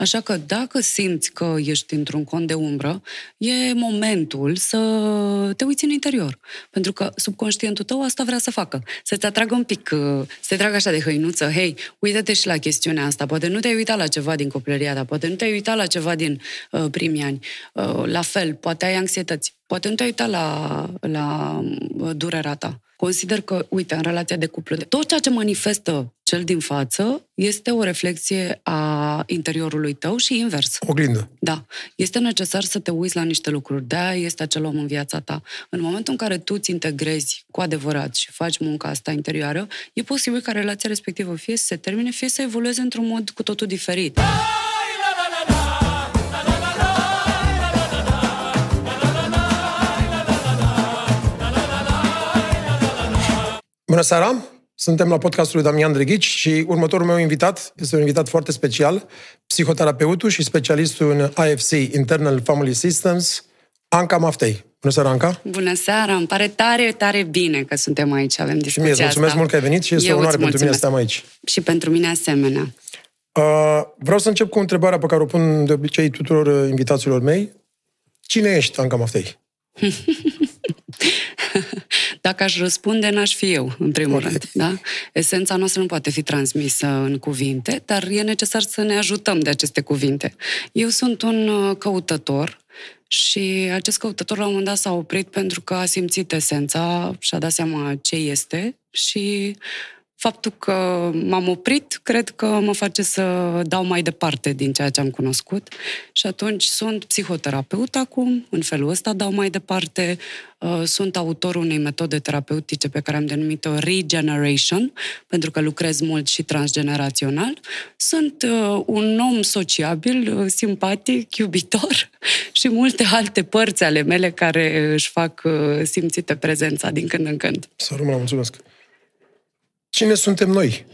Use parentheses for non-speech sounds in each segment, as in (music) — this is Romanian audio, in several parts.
Așa că dacă simți că ești într-un cont de umbră, e momentul să te uiți în interior. Pentru că subconștientul tău asta vrea să facă. Să-ți atragă un pic, uh, să te tragă așa de hăinuță. Hei, uită-te și la chestiunea asta. Poate nu te-ai uitat la ceva din copilăria ta, poate nu te-ai uitat la ceva din uh, primii ani. Uh, la fel, poate ai anxietăți. Poate nu te-ai uitat la, la uh, durerea ta. Consider că, uite, în relația de cuplu, tot ceea ce manifestă cel din față este o reflexie a interiorului tău și invers. Oglindă. Da. Este necesar să te uiți la niște lucruri. de este acel om în viața ta. În momentul în care tu îți integrezi cu adevărat și faci munca asta interioară, e posibil ca relația respectivă fie să se termine, fie să evolueze într-un mod cu totul diferit. Bună seara! Suntem la podcastul lui Damian Drăghici și următorul meu invitat este un invitat foarte special, psihoterapeutul și specialistul în AFC, Internal Family Systems, Anca Maftei. Bună seara, Anca! Bună seara! Îmi pare tare, tare bine că suntem aici, avem discuția Și mie îți mulțumesc asta. mult că ai venit și este Eu o onoare îți pentru mine să mulțumesc. stăm aici. Și pentru mine asemenea. Uh, vreau să încep cu o întrebare pe care o pun de obicei tuturor uh, invitațiilor mei. Cine ești, Anca Maftei? (laughs) Dacă aș răspunde, n-aș fi eu, în primul Ok. rând. Da? Esența noastră nu poate fi transmisă în cuvinte, dar e necesar să ne ajutăm de aceste cuvinte. Eu sunt un uh, căutător și acest căutător la un moment dat s-a oprit pentru că a simțit esența și a dat seama ce este și faptul că m-am oprit, cred că mă face să dau mai departe din ceea ce am cunoscut și atunci sunt psihoterapeut acum, în felul ăsta dau mai departe, Uh, sunt autorul unei metode terapeutice pe care am denumit-o Regeneration, pentru că lucrez mult și transgenerațional. Sunt uh, un om sociabil, uh, simpatic, iubitor (laughs) și multe alte părți ale mele care își fac uh, simțite prezența din când în când. Să rămână, mulțumesc. Cine suntem noi?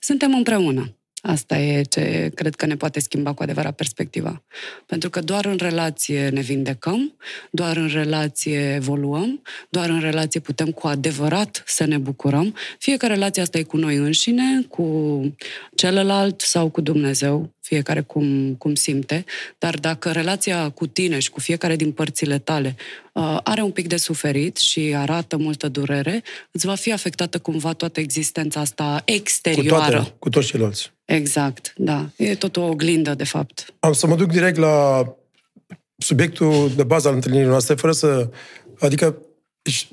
Suntem împreună. Asta e ce cred că ne poate schimba cu adevărat perspectiva. Pentru că doar în relație ne vindecăm, doar în relație evoluăm, doar în relație putem cu adevărat să ne bucurăm. Fie că relația asta e cu noi înșine, cu celălalt sau cu Dumnezeu, fiecare cum, cum simte, dar dacă relația cu tine și cu fiecare din părțile tale uh, are un pic de suferit și arată multă durere, îți va fi afectată cumva toată existența asta Cu exterioară. toate, cu toți ceilalți. Exact, da. E tot o oglindă, de fapt. Am să mă duc direct la subiectul de bază al întâlnirii noastre, fără să... Adică,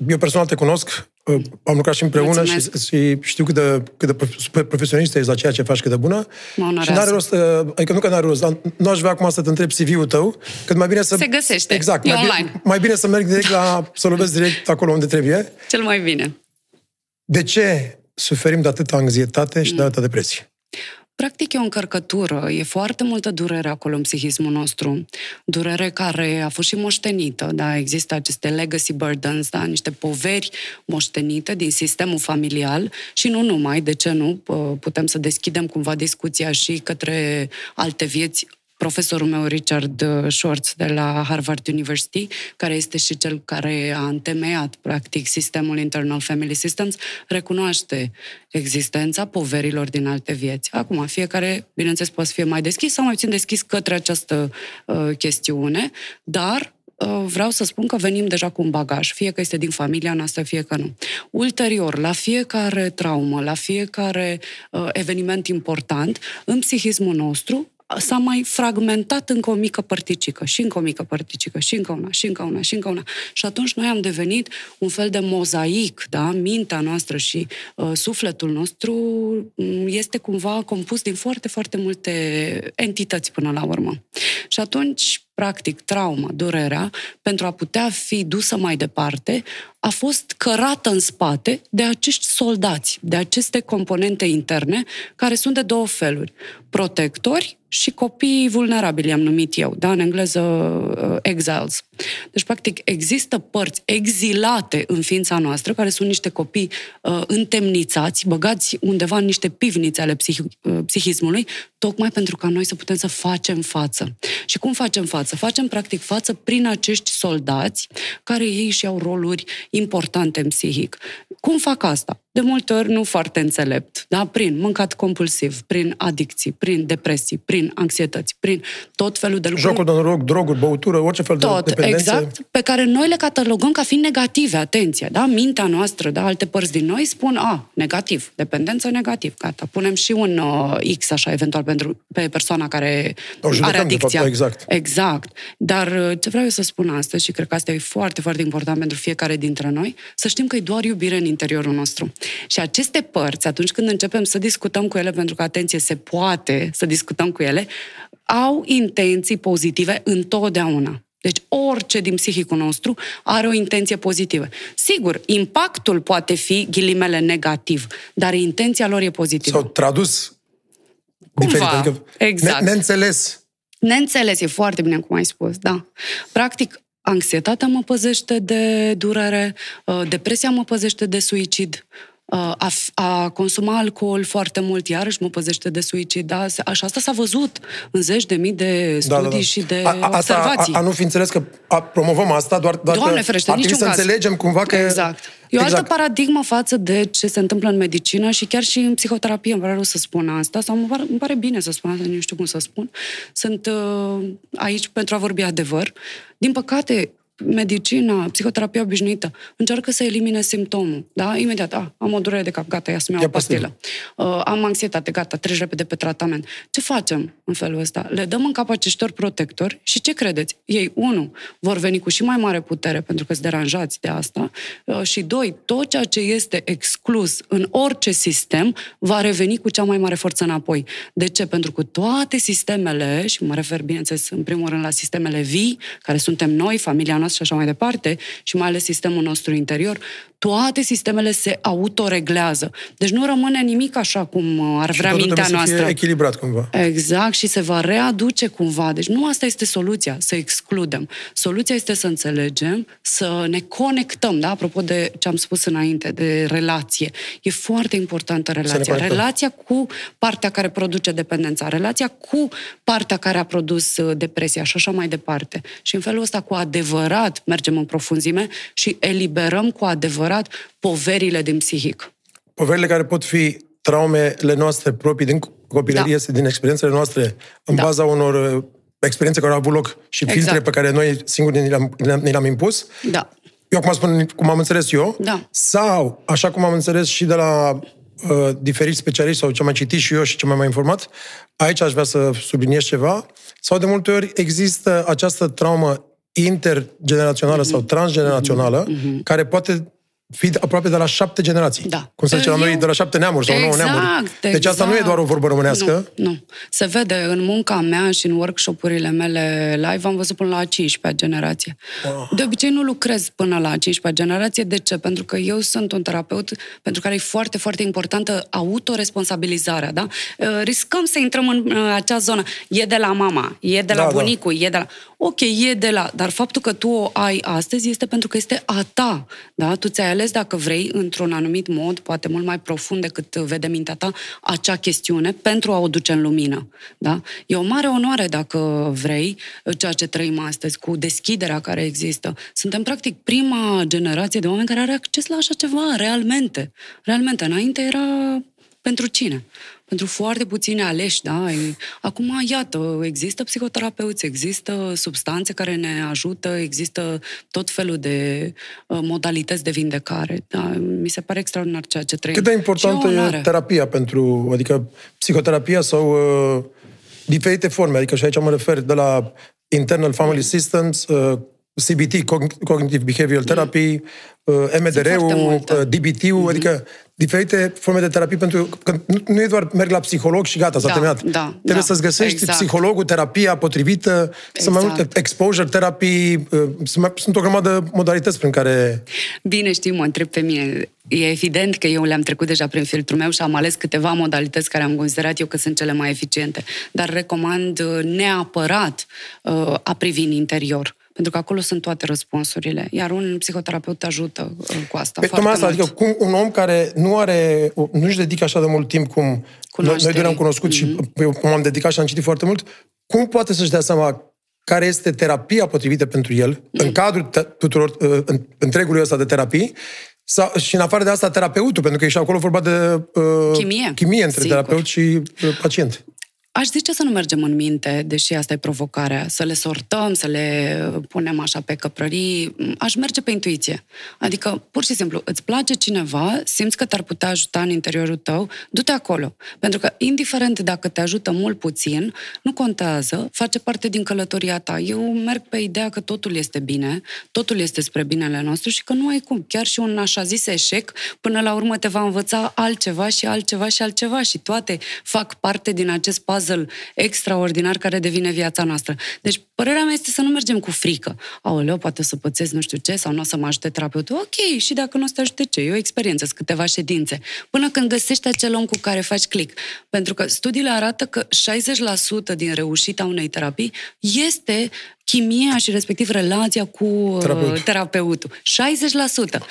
eu personal te cunosc, uh, am lucrat și împreună și, Mulțumesc. și știu cât de, cât de prof- super profesionist ești la ceea ce faci, cât de bună. Mă și onorează. n-are rost, uh, adică nu că n-are rost, dar nu aș vrea acum să te întreb CV-ul tău, cât mai bine să... Se găsește. Exact. E mai, online. bine, mai bine să merg direct la... să lovesc direct acolo unde trebuie. Cel mai bine. De ce suferim de atâta anxietate și de Mm. atâta depresie? Practic e o încărcătură, e foarte multă durere acolo în psihismul nostru. Durere care a fost și moștenită, da? Există aceste legacy burdens, da? Niște poveri moștenite din sistemul familial și nu numai, de ce nu? P- Putem să deschidem cumva discuția și către alte vieți profesorul meu, Richard uh, Schwartz, de la Harvard University, care este și cel care a întemeiat, practic, sistemul Internal Family Systems, recunoaște existența poverilor din alte vieți. Acum, fiecare, bineînțeles, poate să fie mai deschis sau mai puțin deschis către această uh, chestiune, dar uh, vreau să spun că venim deja cu un bagaj, fie că este din familia noastră, fie că nu. Ulterior, la fiecare traumă, la fiecare uh, eveniment important, în psihismul nostru, s-a mai fragmentat încă o mică părticică, și încă o mică părticică, și încă una, și încă una, și încă una. Și atunci noi am devenit un fel de mozaic, da? Mintea noastră și uh, sufletul nostru mm, este cumva compus din foarte, foarte multe entități până la urmă. Și atunci, practic, trauma, durerea, pentru a putea fi dusă mai departe, a fost cărată în spate de acești soldați, de aceste componente interne, care sunt de două feluri. Protectori și copii vulnerabili, am numit eu, da? în engleză uh, exiles. Deci, practic, există părți exilate în ființa noastră, care sunt niște copii uh, întemnițați, băgați undeva în niște pivnițe ale psih- uh, psihismului, tocmai pentru ca noi să putem să facem față. Și cum facem față? Facem, practic, față prin acești soldați, care ei și au roluri importante în psihic. Cum fac asta? De multe ori nu foarte înțelept, da? prin mâncat compulsiv, prin adicții, prin depresii, prin anxietăți, prin tot felul de lucruri. Jocul de noroc, droguri, băutură, orice fel tot, de dependențe. exact, pe care noi le catalogăm ca fiind negative, atenție, da? Mintea noastră, da? Alte părți din noi spun, a, negativ, dependență negativ, gata. Punem și un uh, X, așa, eventual, pentru, pe persoana care O judecăm, are adicția. de fapt, exact. Exact. Dar uh, ce vreau eu să spun astăzi, și cred că asta e foarte, foarte important pentru fiecare dintre noi, să știm că e doar iubire în interiorul nostru. Și aceste părți, atunci când începem să discutăm cu ele, pentru că, atenție, se poate să discutăm cu ele, au intenții pozitive întotdeauna. Deci orice din psihicul nostru are o intenție pozitivă. Sigur, impactul poate fi ghilimele negativ, dar intenția lor e pozitivă. Sau tradus Cumva, diferit. Adică exact. ne- neînțeles. Neînțeles, e foarte bine cum ai spus, da. Practic, anxietatea mă păzește de durere, uh, depresia mă păzește de suicid, uh, a, f- a consuma alcool foarte mult, iarăși mă păzește de suicid, da? Se- Și asta s-a văzut în zeci de mii de studii și de Da, a, a, asta, a, observații. a, nu fi înțeles că a, promovăm asta, doar, doar Doamne că ferește, ar trebui niciun să caz. înțelegem cumva că... Exact. E o altă exact. paradigmă față de ce se întâmplă în medicină și chiar și în psihoterapie. Îmi pare rău să spun asta, sau îmi pare, îmi pare bine să spun asta, nu știu cum să spun. Sunt uh, aici pentru a vorbi adevăr. Din păcate, medicina, psihoterapia obișnuită, încearcă să elimine simptomul. Da? Imediat, a, am o durere de cap, gata, ia să-mi iau Ia o pastilă. Uh, am anxietate, gata, treci repede pe tratament. Ce facem în felul ăsta? Le dăm în cap aceștior protectori și ce credeți? Ei, unu, vor veni cu și mai mare putere pentru că sunt deranjați de asta uh, și doi, tot ceea ce este exclus în orice sistem va reveni cu cea mai mare forță înapoi. De ce? Pentru că toate sistemele, și mă refer, bineînțeles, în primul rând la sistemele vii, care suntem noi, familia noastră și așa mai departe, și mai ales sistemul nostru interior, toate sistemele se autoreglează. Deci nu rămâne nimic așa cum uh, ar Și vrea totul mintea trebuie să noastră. fie echilibrat cumva. Exact, și se va readuce cumva. Deci nu asta este soluția, să excludem. Soluția este să înțelegem, să ne conectăm, da? Apropo de ce am spus înainte, de relație. E foarte importantă relația. conectăm. Relația cu partea care produce dependența, relația cu partea care a produs uh, depresia și așa mai departe. Și în felul ăsta, cu adevărat, mergem în profunzime și eliberăm cu adevărat poverile din psihic. Poverile care pot fi traumele noastre proprii din copilărie, Da. din experiențele noastre, în Da. baza unor uh, experiențe care au avut loc și Exact. filtre pe care noi singuri ni le-am, ni le-am- ni le-am impus. Da. Eu acum spun cum am înțeles eu. Da. Sau, așa cum am înțeles și de la uh, diferiți specialiști sau ce am mai citit și eu și ce m-am mai informat, aici aș vrea să subliniez ceva. Sau de multe ori există această traumă intergenerațională Mhm. sau transgenerațională, care poate fi aproape de la șapte generații. Da. Cum se zice la noi, Eu- de la șapte neamuri sau nouă Exact, neamuri. Deci asta nu e exact. doar o vorbă românească. Nu, nu. Se vede în munca mea și în workshop-urile mele live, am văzut până la a 15-a generație. Wow. De obicei nu lucrez până la a 15-a generație. De ce? Pentru că eu sunt un terapeut pentru care e foarte, foarte importantă autoresponsabilizarea. Da? Uh, Riscăm să intrăm în uh, acea zonă. E de la mama, e de la Da, da. bunicul, e de la... Ok, e de la... Dar faptul că tu o ai astăzi este pentru că este a ta. Da? Tu ți-ai ales, dacă vrei, într-un anumit mod, poate mult mai profund decât vede mintea ta, acea chestiune pentru a o duce în lumină. Da? E o mare onoare, dacă vrei, ceea ce trăim astăzi, cu deschiderea care există. Suntem, practic, prima generație de oameni care are acces la așa ceva, realmente. Realmente. Înainte era pentru cine? Pentru foarte puține aleși, da? E- Acum, iată, există psihoterapeuți, există substanțe care ne ajută, există tot felul de uh, modalități de vindecare. Da? Mi se pare extraordinar ceea ce trăim. Cât de Și importantă o e onoare. terapia pentru, adică psihoterapia sau uh, diferite forme, adică și aici mă refer de la Internal Family Systems, uh, CBT, Cogn- Cognitive Behavioral Therapy, uh, foarte MDR-ul, multe. uh, DBT-ul, adică diferite forme de terapie pentru că nu, nu e doar merg la psiholog și gata, s-a Da, terminat. da, Trebuie da, să-ți găsești exact. psihologul, terapia potrivită, sunt mai Exact. multe exposure therapy, uh, sunt, mai, sunt o grămadă de modalități prin care Bine știi, mă întreb pe mine. E evident că eu le-am trecut deja prin filtrul meu și am ales câteva modalități care am considerat eu că sunt cele mai eficiente. Dar recomand uh, neapărat uh, a privi în interior. Pentru că acolo sunt toate răspunsurile. Iar un psihoterapeut te ajută uh, cu asta Pe foarte tocmai asta, mult. adică cum un om care nu are, nu-și dedică așa de mult timp cum noi, Cunoașterii. noi doi ne-am cunoscut mm-hmm. și eu cum am dedicat și am citit foarte mult, cum poate să-și dea seama care este terapia potrivită pentru el, mm-hmm. în cadrul te- tuturor, uh, în, întregului ăsta de terapii, Sau, și în afară de asta, terapeutul, pentru că e și acolo vorba de uh, Chimie. chimie între Sigur. terapeut și uh, pacient. Aș zice să nu mergem în minte, deși asta e provocarea, să le sortăm, să le punem așa pe căprării. Aș merge pe intuiție. Adică, pur și simplu, îți place cineva, simți că te-ar putea ajuta în interiorul tău, du-te acolo. Pentru că, indiferent dacă te ajută mult puțin, nu contează, face parte din călătoria ta. Eu merg pe ideea că totul este bine, totul este spre binele nostru și că nu ai cum. Chiar și un așa zis eșec, până la urmă te va învăța altceva și altceva și altceva și toate fac parte din acest puzzle extraordinar care devine viața noastră. Deci, părerea mea este să nu mergem cu frică. Aoleu, poate să pățesc nu știu ce sau nu o să mă ajute terapeutul. Ok, și dacă nu o să te ajute ce? E o experiență, sunt câteva ședințe. Până când găsești acel om cu care faci click. Pentru că studiile arată că 60% din reușita unei terapii este chimia și respectiv relația cu Terapeut. terapeutul. 60%. 20%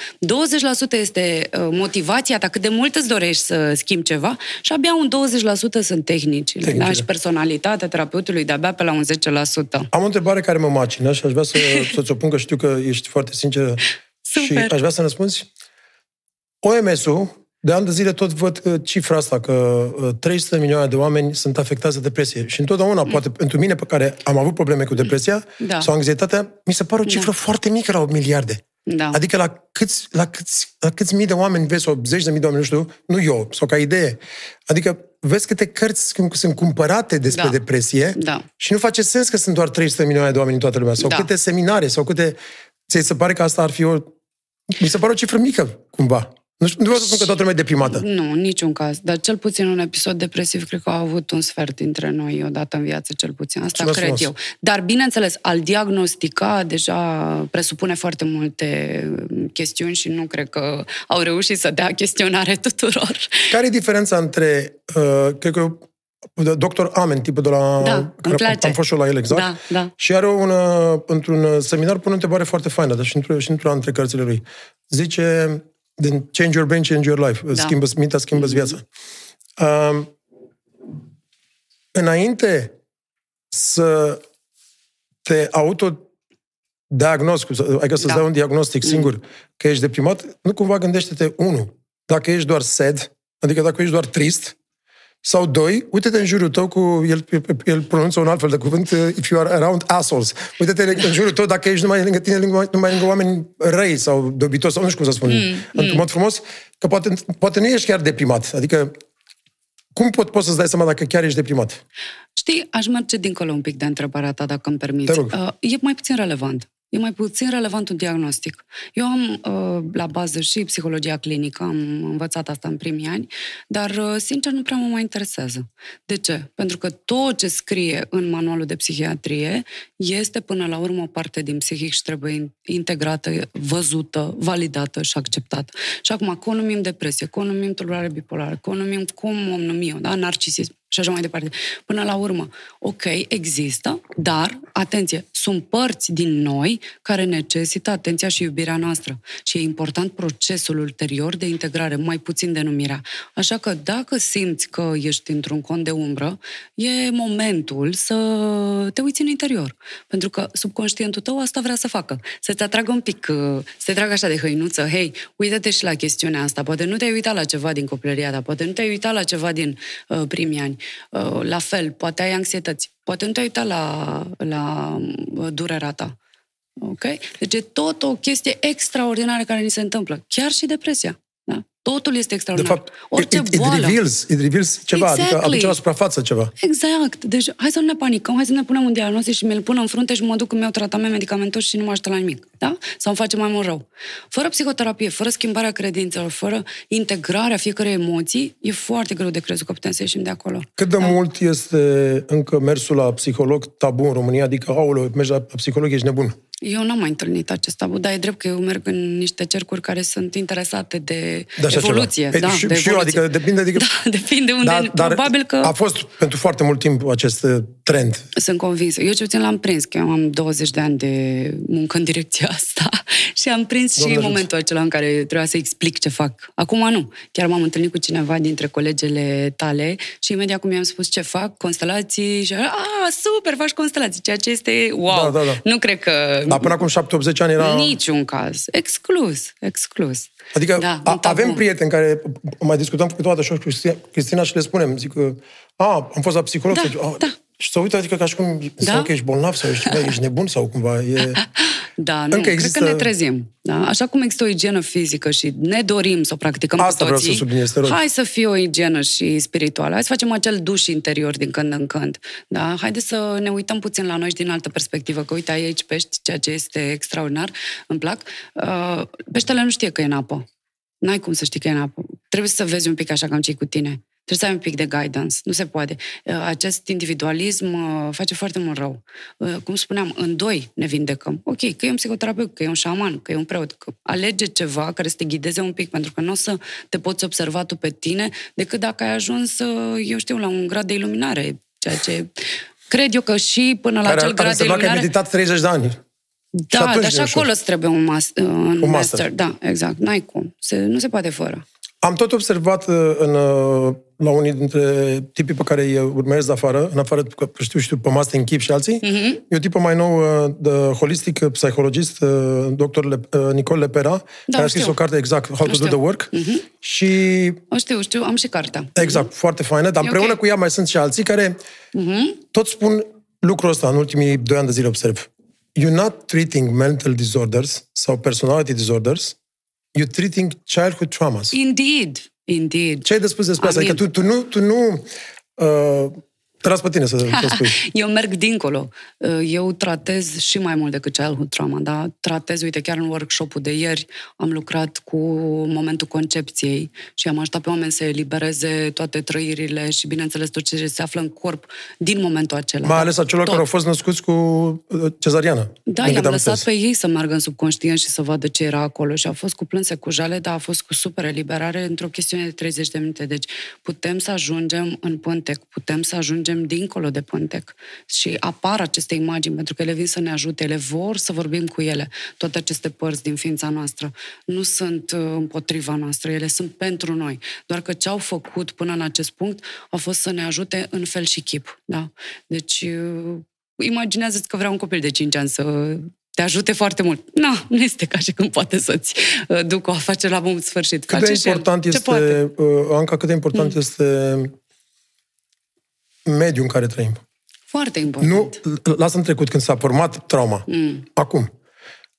este uh, motivația ta, cât de mult îți dorești să schimbi ceva și abia un 20% sunt tehnicile. Tehnicile. Da? Și personalitatea terapeutului de-abia pe la un 10%. Am o întrebare care mă macină și aș vrea să, (laughs) să ți-o pun, că știu că ești foarte sinceră și Super. aș vrea să răspunzi. OMS-ul, de ani de zile tot văd uh, cifra asta, că uh, 300 de milioane de oameni sunt afectați de depresie. Și întotdeauna, mm. poate pentru mine, pe care am avut probleme cu depresia Da. sau anxietatea, mi se pare o cifră Da. foarte mică la 8 miliarde. Da. Adică la câți, la, câți, la câți mii de oameni vezi, sau zeci de mii de oameni, nu știu, nu eu, sau ca idee. Adică vezi câte cărți sunt- sunt cumpărate despre Da. depresie Da. și nu face sens că sunt doar 300 de milioane de oameni în toată lumea. Sau Da. câte seminare, sau câte... Ți se pare că asta ar fi o... Mi se pare o cifră mică, cumva. Nu, știu, nu vreau să spun că toată lumea e deprimată. Nu, în niciun caz. Dar cel puțin un episod depresiv cred că a avut un sfert dintre noi odată în viață, cel puțin. Asta Mulțumesc cred frumos. eu. Dar, bineînțeles, al diagnostica deja presupune foarte multe chestiuni și nu cred că au reușit să dea chestionare tuturor. Care e diferența între, uh, cred că doctor Amen, tipul de la... Da, îmi care place. Am fost și eu la el, exact. Da, da. Și are un, uh, într-un uh, seminar, pune o întrebare foarte faină, dar și într-o, și într-una dintre cărțile lui. Zice, din Change Your Brain, Change Your Life. Da. Schimbă mintea, schimbă viața. Um, înainte să te auto diagnostic, adică să-ți Da. dai un diagnostic singur că ești deprimat, nu cumva gândește-te, unu, dacă ești doar sad, adică dacă ești doar trist, sau doi, uite-te în jurul tău cu, el, el pronunță un alt fel de cuvânt, uh, if you are around assholes. Uite-te în jurul tău dacă ești numai lângă tine, numai, numai lângă oameni răi sau dobitoși, sau nu știu cum să spun, mm, într-un mod frumos, că poate, poate nu ești chiar deprimat. Adică, cum pot, poți să-ți dai seama dacă chiar ești deprimat? Știi, aș merge dincolo un pic de întrebarea ta, dacă îmi permiți. Te rog. Uh, e mai puțin relevant. E mai puțin relevant un diagnostic. Eu am uh, la bază și psihologia clinică, am învățat asta în primii ani, dar, uh, sincer, nu prea mă mai interesează. De ce? Pentru că tot ce scrie în manualul de psihiatrie este, până la urmă, o parte din psihic și trebuie in- integrată, văzută, validată și acceptată. Și acum, cum o numim depresie, cum o numim tulburare bipolară, cum o numim, cum o numim eu, da? narcisism și așa mai departe. Până la urmă, ok, există, dar, atenție, sunt părți din noi care necesită atenția și iubirea noastră. Și e important procesul ulterior de integrare, mai puțin denumirea. Așa că dacă simți că ești într-un cont de umbră, e momentul să te uiți în interior. Pentru că subconștientul tău asta vrea să facă. Să-ți atragă un pic, uh, să te tragă așa de hăinuță, hei, uită-te și la chestiunea asta. Poate nu te-ai uitat la ceva din copilăria ta, poate nu te-ai uitat la ceva din uh, primii ani. Uh, la fel, poate ai anxietăți, poate nu te-ai uitat la, la uh, durerea ta. Ok? Deci e tot o chestie extraordinară care ni se întâmplă. Chiar și depresia. Da? Totul este De extraordinar. fapt, Orice it, it, boală. reveals, it reveals ceva, adică Exactly. aduce la suprafață ceva. Exact. Deci hai să nu ne panicăm, hai să ne punem un diagnostic și mi-l pun în frunte și mă duc în meu tratament medicamentos și nu mă ajută la nimic. Da? Sau îmi face mai mult rău. Fără psihoterapie, fără schimbarea credințelor, fără integrarea fiecărei emoții, e foarte greu de crezut că putem să ieșim de acolo. Cât de mult este încă mersul la psiholog tabu în România? Adică, aoleu, mergi la psiholog, ești nebun. Eu n-am mai întâlnit acest tabu, dar e drept că eu merg în niște cercuri care sunt interesate de De așa evoluție. ceva. Da, și, de și eu, evoluție. adică depinde... Adică, (laughs) Da, depinde unde. probabil că... A fost pentru foarte mult timp acest uh, trend. Sunt convinsă. Eu ce puțin l-am prins, că eu am 20 de ani de muncă în direcția asta (laughs) și am prins Doamne și ajută. momentul acela în care trebuia să explic ce fac. Acum nu. Chiar m-am întâlnit cu cineva dintre colegele tale și imediat cum i-am spus ce fac, constelații și a, super, faci constelații, ceea ce este wow. Da, da, da. Nu cred că Ai Dar până acum 7-80 ani era... Niciun caz. Exclus, exclus. Adică da, a, avem prieteni care mai discutăm câteodată și cu Cristina și le spunem, zic că, a, am fost la psiholog. Da, și, a, da. Și să uită, adică ca și cum da? sau că ești bolnav sau ești, ești nebun sau cumva. E... (laughs) Da, nu, Încă există... cred că ne trezim. Da? Așa cum există o igienă fizică și ne dorim să o practicăm Asta cu toții, vreau să subliniez, te rog. hai să fie o igienă și spirituală. Hai să facem acel duș interior din când în când. Da? Haideți să ne uităm puțin la noi și din altă perspectivă, că uite, ai aici pești, ceea ce este extraordinar, îmi plac. Uh, peștele nu știe că e în apă. N-ai cum să știi că e în apă. Trebuie să vezi un pic așa cam ce cu tine. Trebuie să ai un pic de guidance. Nu se poate. Uh, acest individualism uh, face foarte mult rău. Uh, cum spuneam, în doi ne vindecăm. Ok, că e un psihoterapeut, că e un șaman, că e un preot. Că alege ceva care să te ghideze un pic, pentru că nu o să te poți observa tu pe tine decât dacă ai ajuns, eu știu, la un grad de iluminare. Ceea ce cred eu că și până la care, acel grad de iluminare... că ai meditat 30 de ani. Da, dar și acolo îți trebuie un, mas- un, un master. master. Da, exact. N-ai cum. Se, nu se poate fără. Am tot observat uh, în, uh, la unii dintre tipii pe care îi urmăresc de afară, în afară, că știu, știu, pe Master în Chip și alții, uh-huh. e o tipă mai nou uh, de holistic psihologist, doctor Le, Nicole Lepera, da, care a scris o carte exact, How to do the work. Uh-huh. Și... O știu, știu, am și cartea. Exact, uh-huh. foarte faină, dar e împreună okay. cu ea mai sunt și alții care uh-huh. tot spun lucrul ăsta în ultimii doi ani de zile observ. You're not treating mental disorders sau personality disorders, you're treating childhood traumas. Indeed. Indeed. Ce ai de spus despre asta? Adică tu, tu nu, tu nu uh, te las pe tine să, să (laughs) spui. Eu merg dincolo. Uh, eu tratez și mai mult decât childhood trauma, da? Tratez, uite, chiar în workshop-ul de ieri am lucrat cu momentul concepției și am ajutat pe oameni să elibereze toate trăirile și, bineînțeles, tot ce se află în corp din momentul acela. Mai ales a celor care au fost născuți cu uh, cezariană. Da, i-am lăsat pe ei să meargă în subconștient și să vadă ce era acolo și a fost cu plânse, cu jale, dar a fost cu super eliberare într-o chestiune de 30 de minute. Deci putem să ajungem în pântec, putem să ajungem mergem dincolo de pântec și apar aceste imagini pentru că ele vin să ne ajute, ele vor să vorbim cu ele. Toate aceste părți din ființa noastră nu sunt uh, împotriva noastră, ele sunt pentru noi. Doar că ce au făcut până în acest punct a fost să ne ajute în fel și chip. Da? Deci, uh, imaginează-ți că vreau un copil de 5 ani să te ajute foarte mult. Nu, nu este ca și când poate să-ți uh, ducă o afacere la bun sfârșit. Cât de important este, Anca, cât de important mm. este mediul în care trăim. Foarte important. Nu, lasă în trecut, când s-a format trauma. Mm. Acum.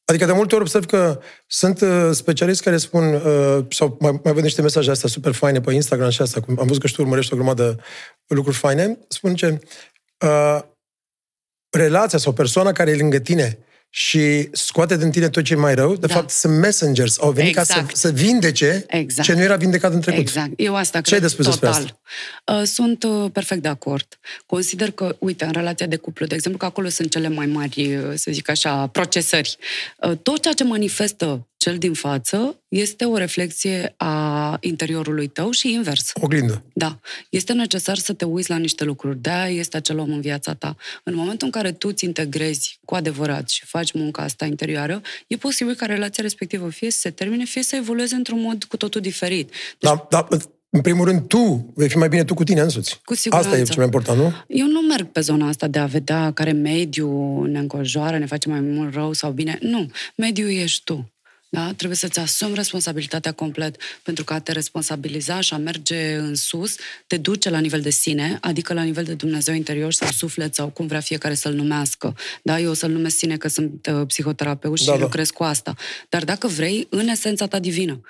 Adică de multe ori observ că sunt uh, specialiști care spun, uh, sau mai, mai văd niște mesaje astea super faine pe Instagram și asta, cum am văzut că și tu urmărești o grămadă lucruri faine, spun ce uh, relația sau persoana care e lângă tine și scoate din tine tot ce e mai rău, de da. fapt sunt messengers, au venit exact. ca să, exact. să vindece exact. ce nu era vindecat în trecut. Exact. Eu asta ce ai de spus total. despre asta? Uh, sunt uh, perfect de acord. Consider că, uite, în relația de cuplu, de exemplu, că acolo sunt cele mai mari, uh, să zic așa, procesări. Tot ceea ce manifestă cel din față este o reflexie a interiorului tău și invers. Oglindă. Da. Este necesar să te uiți la niște lucruri. de este acel om în viața ta. În momentul în care tu îți integrezi cu adevărat și faci munca asta interioară, e posibil ca relația respectivă fie să se termine, fie să evolueze într-un mod cu totul diferit. Deci, da, da, în primul rând, tu vei fi mai bine tu cu tine însuți. Cu siguranță. Asta e cel mai important, nu? Eu nu merg pe zona asta de a vedea care mediu ne înconjoară, ne face mai mult rău sau bine. Nu. Mediul ești tu. Da? Trebuie să-ți asumi responsabilitatea complet, pentru că a te responsabiliza și a merge în sus te duce la nivel de sine, adică la nivel de Dumnezeu interior sau suflet sau cum vrea fiecare să-l numească. Da? Eu o să-l numesc sine că sunt uh, psihoterapeut și da, da. lucrez cu asta. Dar dacă vrei, în esența ta divină.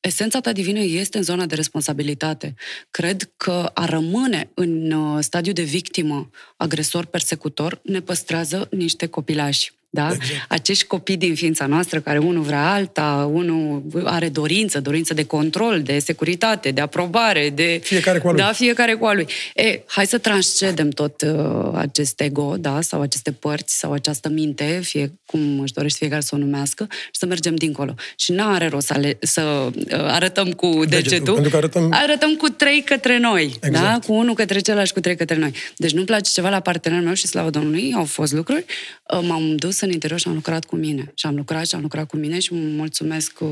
Esența ta divină este în zona de responsabilitate. Cred că a rămâne în uh, stadiu de victimă, agresor, persecutor, ne păstrează niște copilași. Da? Exact. Acești copii din ființa noastră, care unul vrea alta, unul are dorință, dorință de control, de securitate, de aprobare, de... Fiecare cu a lui. Da, fiecare cu a lui. E, hai să transcedem tot uh, acest ego, da, sau aceste părți, sau această minte, fie cum își dorește fiecare să o numească, și să mergem dincolo. Și nu are rost să, ale, să uh, arătăm cu degetul, degetul pentru că arătăm... arătăm cu trei către noi, da? exact. da? Cu unul către celălalt și cu trei către noi. Deci nu-mi place ceva la partenerul meu și slavă Domnului, au fost lucruri, uh, m-am dus în interior și am lucrat cu mine. Și am lucrat și am lucrat cu mine și mulțumesc uh,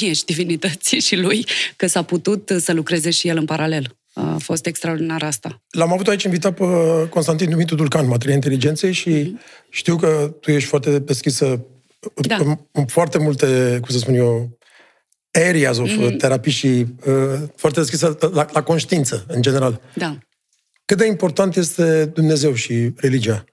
mie și divinității și lui că s-a putut să lucreze și el în paralel. A fost extraordinar asta. L-am avut aici invitat pe Constantin Dumitru Dulcan, materie inteligenței și mm-hmm. știu că tu ești foarte deschisă da. în, în foarte multe, cum să spun eu, areas of mm-hmm. terapii și uh, foarte deschisă la, la conștiință, în general. Da. Cât de important este Dumnezeu și religia?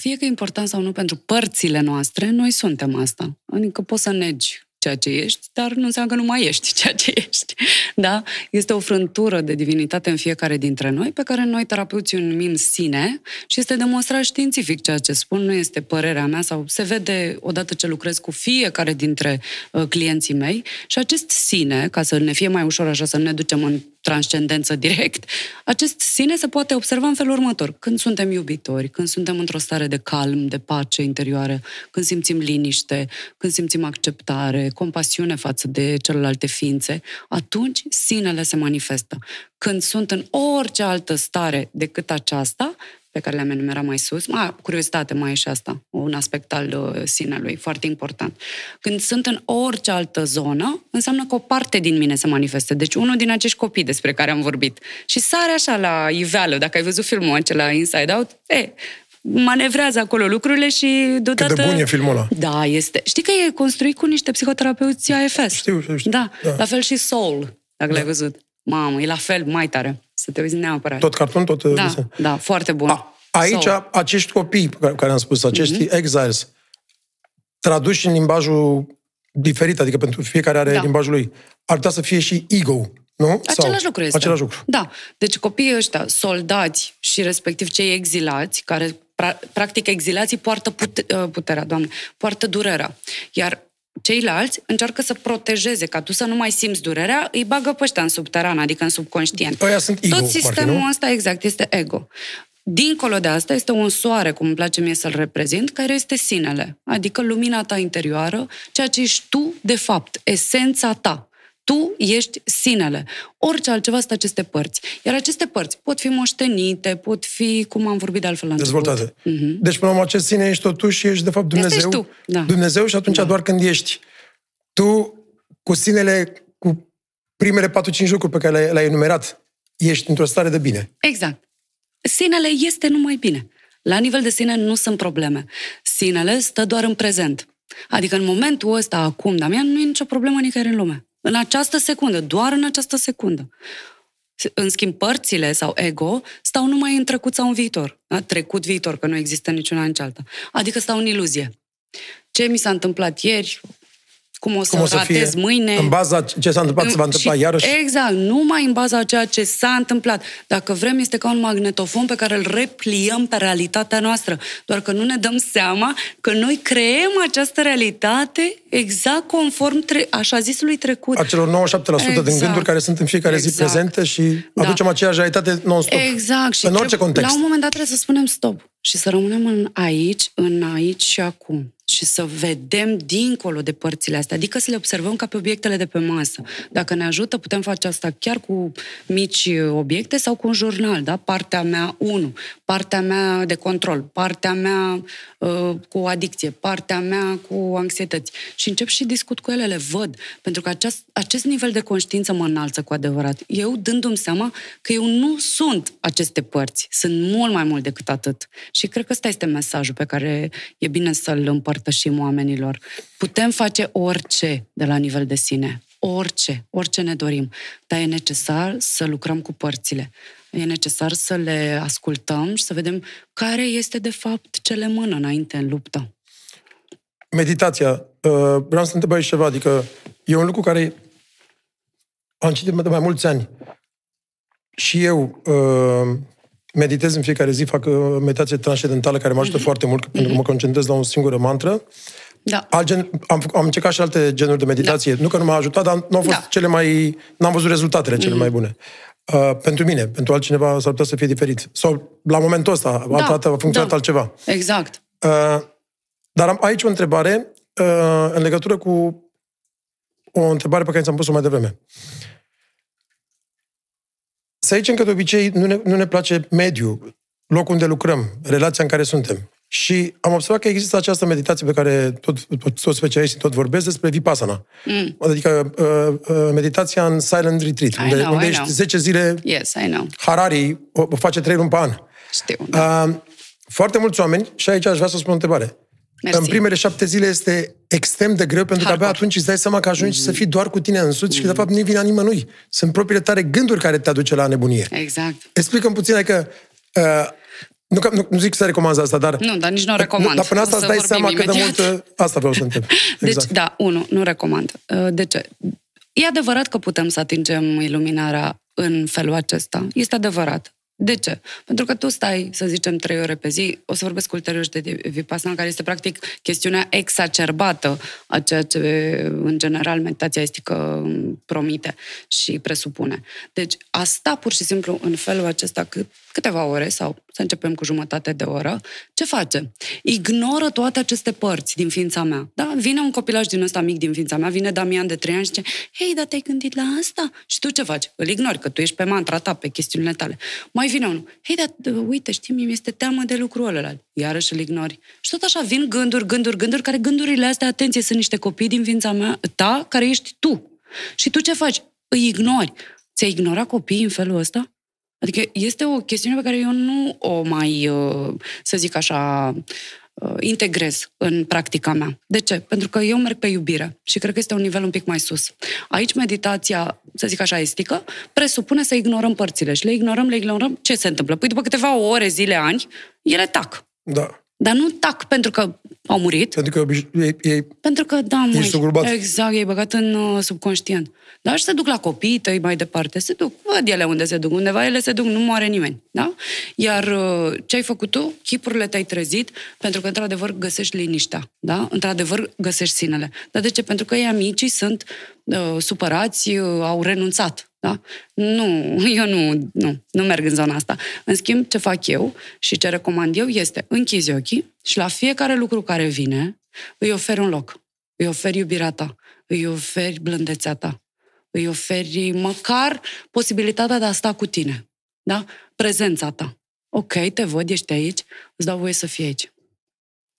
Fie că e important sau nu pentru părțile noastre, noi suntem asta. Adică poți să negi ceea ce ești, dar nu înseamnă că nu mai ești (laughs) ceea ce ești. Da? Este o frântură de divinitate în fiecare dintre noi, pe care noi, terapeuții, o numim sine și este demonstrat științific ceea ce spun, nu este părerea mea sau se vede odată ce lucrez cu fiecare dintre uh, clienții mei și acest sine, ca să ne fie mai ușor așa să ne ducem în transcendență direct, acest sine se poate observa în felul următor. Când suntem iubitori, când suntem într-o stare de calm, de pace interioară, când simțim liniște, când simțim acceptare, compasiune față de celelalte ființe, atunci sinele se manifestă. Când sunt în orice altă stare decât aceasta, pe care le-am enumerat mai sus. Ma, curiozitate mai e și asta, un aspect al uh, sinelui, foarte important. Când sunt în orice altă zonă, înseamnă că o parte din mine se manifestă. Deci unul din acești copii despre care am vorbit. Și sare așa la iveală, dacă ai văzut filmul acela Inside Out, e, manevrează acolo lucrurile și deodată... Cât de bun e filmul ăla. Da, este. Știi că e construit cu niște psihoterapeuți AFS. Știu, știu, știu. Da, da. la fel și Soul, dacă da. l-ai văzut. Mamă, e la fel, mai tare. Să te uiți neapărat. Tot carton, tot... Da, desen. da, foarte bun. A, aici, so. acești copii care, care am spus, acești mm-hmm. exiles, traduși în limbajul diferit, adică pentru fiecare are da. limbajul lui, ar putea să fie și ego, nu? Același Sau, lucru este. Același lucru. Da. Deci copiii ăștia, soldați și respectiv cei exilați, care pra, practic exilații poartă pute, uh, puterea, doamne, poartă durerea. Iar ceilalți încearcă să protejeze, ca tu să nu mai simți durerea, îi bagă pe ăștia în subteran, adică în subconștient. Aia sunt ego, Tot sistemul Martin, ăsta, exact, este ego. Dincolo de asta este un soare, cum îmi place mie să-l reprezint, care este sinele, adică lumina ta interioară, ceea ce ești tu, de fapt, esența ta. Tu ești sinele. Orice altceva sunt aceste părți. Iar aceste părți pot fi moștenite, pot fi, cum am vorbit de altfel la Dezvoltate. Uh-huh. Deci, până la urmă, acest sine ești totuși și ești, de fapt, Dumnezeu. Este tu. Da. Dumnezeu și atunci da. doar când ești tu cu sinele, cu primele 4-5 lucruri pe care le-ai, le enumerat, ești într-o stare de bine. Exact. Sinele este numai bine. La nivel de sine nu sunt probleme. Sinele stă doar în prezent. Adică în momentul ăsta, acum, Damian, nu e nicio problemă nicăieri în lume. În această secundă, doar în această secundă. În schimb, părțile sau ego stau numai în trecut sau în viitor. Da? Trecut, viitor, că nu există niciuna în cealaltă. Adică stau în iluzie. Ce mi s-a întâmplat ieri, cum o să, cum o să ratez fie, mâine. În baza ce s-a întâmplat, se va întâmpla și, iarăși. Exact, numai în baza a ceea ce s-a întâmplat. Dacă vrem, este ca un magnetofon pe care îl repliem pe realitatea noastră. Doar că nu ne dăm seama că noi creăm această realitate exact conform tre- așa zisului trecut. Acelor 97% exact. din gânduri care sunt în fiecare exact. zi prezente și da. aducem aceeași realitate non-stop. Exact. Și în orice context. La un moment dat trebuie să spunem stop și să rămânem în aici, în aici și acum și să vedem dincolo de părțile astea, adică să le observăm ca pe obiectele de pe masă. Dacă ne ajută, putem face asta chiar cu mici obiecte sau cu un jurnal, da? Partea mea 1, partea mea de control, partea mea uh, cu adicție, partea mea cu anxietăți. Și încep și discut cu ele, le văd, pentru că acest, acest nivel de conștiință mă înalță cu adevărat. Eu dându-mi seama că eu nu sunt aceste părți, sunt mult mai mult decât atât. Și cred că ăsta este mesajul pe care e bine să-l împărtășim împărtășim oamenilor. Putem face orice de la nivel de sine, orice, orice ne dorim, dar e necesar să lucrăm cu părțile. E necesar să le ascultăm și să vedem care este de fapt ce le mână înainte în luptă. Meditația. Uh, vreau să întreb aici ceva, adică e un lucru care am citit de mai mulți ani. Și eu uh, meditez în fiecare zi, fac uh, meditație transcendentală care mă ajută mm-hmm. foarte mult, mm-hmm. pentru că mă concentrez la o singură mantră. Da. Alt gen, am, am încercat și alte genuri de meditație. Da. Nu că nu m-a ajutat, dar nu au fost da. cele mai... N-am văzut rezultatele cele mm-hmm. mai bune. Uh, pentru mine, pentru altcineva s-ar putea să fie diferit. Sau la momentul ăsta, da. altă dată a funcționat da. altceva. Exact. Uh, dar am aici o întrebare uh, în legătură cu o întrebare pe care ți-am pus-o mai devreme. Uh, să zicem că de obicei nu ne, nu ne place mediul, locul unde lucrăm, relația în care suntem. Și am observat că există această meditație pe care tot, toți specialiștii tot vorbesc despre Vipassana. Mm. Adică uh, uh, meditația în silent retreat, I unde, know, unde I ești know. 10 zile... Yes, I know. Harari o, o face 3 luni pe an. Știu, da. Uh, foarte mulți oameni, și aici aș vrea să spun o întrebare. Mersi. În primele șapte zile este extrem de greu, pentru că abia Hardcore. atunci îți dai seama că ajungi Mm-hmm. să fii doar cu tine însuți și că, de fapt, nu-i vina nimănui. Sunt propriile tale gânduri care te aduce la nebunie. Exact. Explicăm puțin, adică... Uh, nu, că- nu, nu zic să recomand asta, dar... Nu, dar nici nu o recomand. Dar până asta O îți să dai vorbim seama cât de imediat. mult... uh, Asta vreau să întreb. (laughs) Deci, Exact. da, unu, nu recomand. Uh, De ce? E adevărat că putem să atingem iluminarea în felul acesta. Este adevărat. De ce? Pentru că tu stai, să zicem, trei ore pe zi, o să vorbesc ulterior și de Vipassana, care este practic chestiunea exacerbată a ceea ce, în general, meditația estică promite și presupune. Deci, a sta pur și simplu în felul acesta cât, câteva ore, sau să începem cu jumătate de oră, ce face? Ignoră toate aceste părți din ființa mea. Da? Vine un copilaj din ăsta mic din ființa mea, vine Damian de trei ani și zice, hei, dar te-ai gândit la asta? Și tu ce faci? Îl ignori, că tu ești pe mantra ta, pe chestiunile tale. Mai vine unul, hei, dar uh, uite, știi, mie mi-este teamă de lucrul ăla. Iarăși îl ignori. Și tot așa vin gânduri, gânduri, gânduri, care gândurile astea, atenție, sunt niște copii din ființa mea, ta, care ești tu. Și tu ce faci? Îi ignori. Ți-ai ignorat copiii în felul ăsta? Adică este o chestiune pe care eu nu o mai, uh, să zic așa, uh, integrez în practica mea. De ce? Pentru că eu merg pe iubire și cred că este un nivel un pic mai sus. Aici meditația, să zic așa, estică, presupune să ignorăm părțile și le ignorăm, le ignorăm. Ce se întâmplă? Păi după câteva ore, zile, ani, ele tac. Da. Dar nu tac pentru că au murit, Pentru că obiș- ei, ei, pentru că, da, măi, sugrumbat. exact, e băgat în uh, subconștient. Dar și se duc la copiii tăi mai departe, se duc, văd ele unde se duc, undeva ele se duc, nu moare nimeni, da? Iar uh, ce ai făcut tu? Chipurile te-ai trezit pentru că, într-adevăr, găsești liniștea, da? Într-adevăr, găsești sinele. Dar de ce? Pentru că ei amicii sunt uh, supărați, uh, au renunțat, da? Nu, (laughs) eu nu, nu, nu merg în zona asta. În schimb, ce fac eu și ce recomand eu este închizi ochii și la fiecare lucru care vine, îi oferi un loc. Îi oferi iubirea ta, îi oferi blândețea ta, îi oferi măcar posibilitatea de a sta cu tine. Da? Prezența ta. Ok, te văd, ești aici, îți dau voie să fii aici.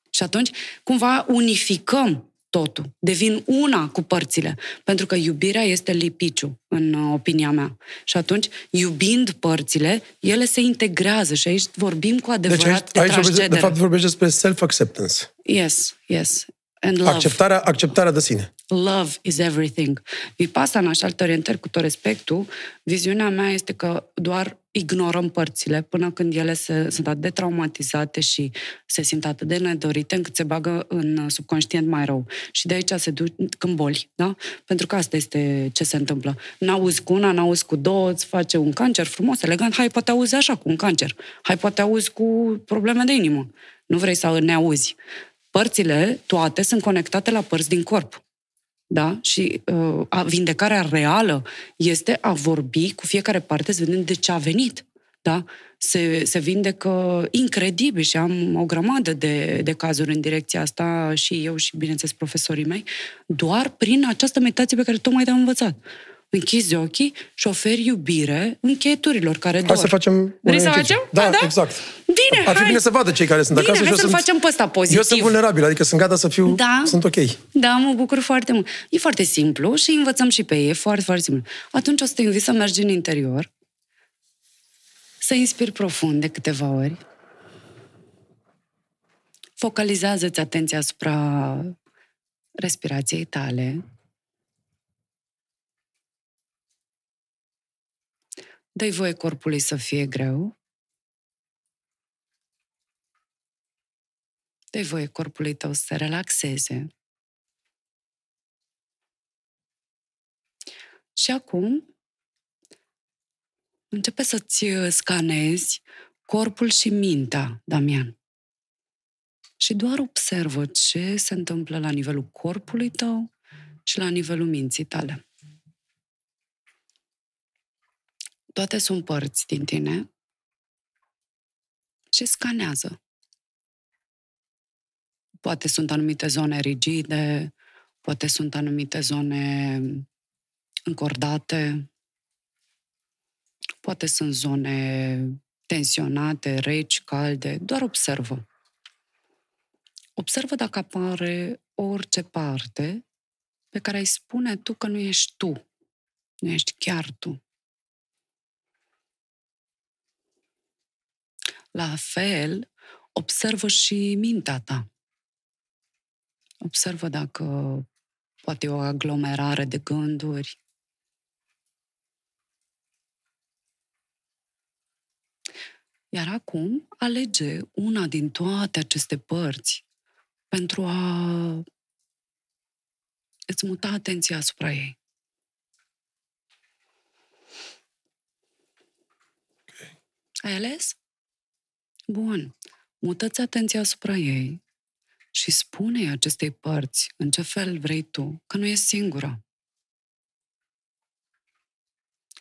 Și atunci, cumva, unificăm totul. Devin una cu părțile. Pentru că iubirea este lipiciu, în uh, opinia mea. Și atunci, iubind părțile, ele se integrează și aici vorbim cu deci adevărat aici, de aici vorbește, de transcendere. fapt vorbești despre self-acceptance. Yes, yes. And love. Acceptarea, acceptarea de sine. Love is everything. Vipassana și alte orientări cu tot respectul, viziunea mea este că doar ignorăm părțile până când ele se, sunt atât de traumatizate și se simt atât de nedorite încât se bagă în subconștient mai rău. Și de aici se duc în boli, da? Pentru că asta este ce se întâmplă. N-auzi cu una, n-auzi cu două, îți face un cancer frumos, elegant, hai, poate auzi așa cu un cancer. Hai, poate auzi cu probleme de inimă. Nu vrei să ne auzi. Părțile, toate, sunt conectate la părți din corp. Da? Și uh, a, vindecarea reală este a vorbi cu fiecare parte să vedem de ce a venit. Da? Se, se vindecă incredibil și am o grămadă de, de cazuri în direcția asta și eu și, bineînțeles, profesorii mei, doar prin această meditație pe care tocmai te-am învățat. Închizi ochii și oferi iubire încheieturilor care Hai dor. să facem... Vrei un să exercițiu. facem? Da, A, da? exact. Bine, Ar fi hai. bine să vadă cei care sunt Bine, acasă. și hai eu să-l sunt, facem pe ăsta pozitiv. Eu sunt vulnerabil, adică sunt gata să fiu... Da. Sunt ok. Da, mă bucur foarte mult. E foarte simplu și învățăm și pe ei, e foarte, foarte simplu. Atunci o să te invit să mergi în interior, să inspiri profund de câteva ori, focalizează-ți atenția asupra respirației tale, dă voie corpului să fie greu, dă voie corpului tău să se relaxeze. Și acum începe să-ți uh, scanezi corpul și mintea, Damian. Și doar observă ce se întâmplă la nivelul corpului tău și la nivelul minții tale. Toate sunt părți din tine și scanează. Poate sunt anumite zone rigide, poate sunt anumite zone încordate, poate sunt zone tensionate, reci, calde, doar observă. Observă dacă apare orice parte pe care ai spune tu că nu ești tu. Nu ești chiar tu. La fel, observă și mintea ta. Observă dacă poate e o aglomerare de gânduri. Iar acum alege una din toate aceste părți pentru a îți muta atenția asupra ei. Okay. Ai ales? Bun. Mută-ți atenția asupra ei și spune acestei părți în ce fel vrei tu că nu ești singură.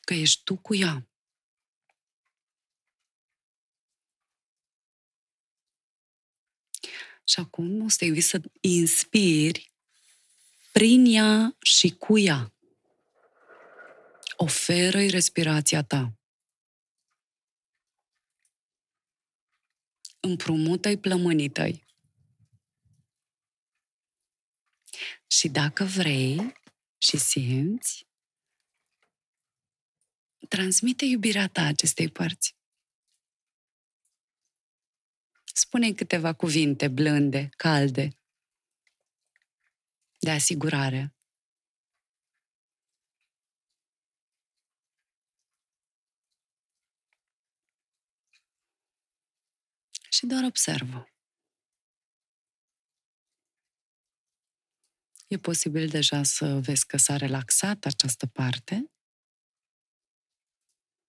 Că ești tu cu ea. Și acum o să te invit să inspiri prin ea și cu ea. Oferă-i respirația ta. Împrumută-i plămânii tăi. Și dacă vrei și simți, transmite iubirea ta acestei părți. Spune câteva cuvinte blânde, calde, de asigurare. Și doar observă. E posibil deja să vezi că s-a relaxat această parte,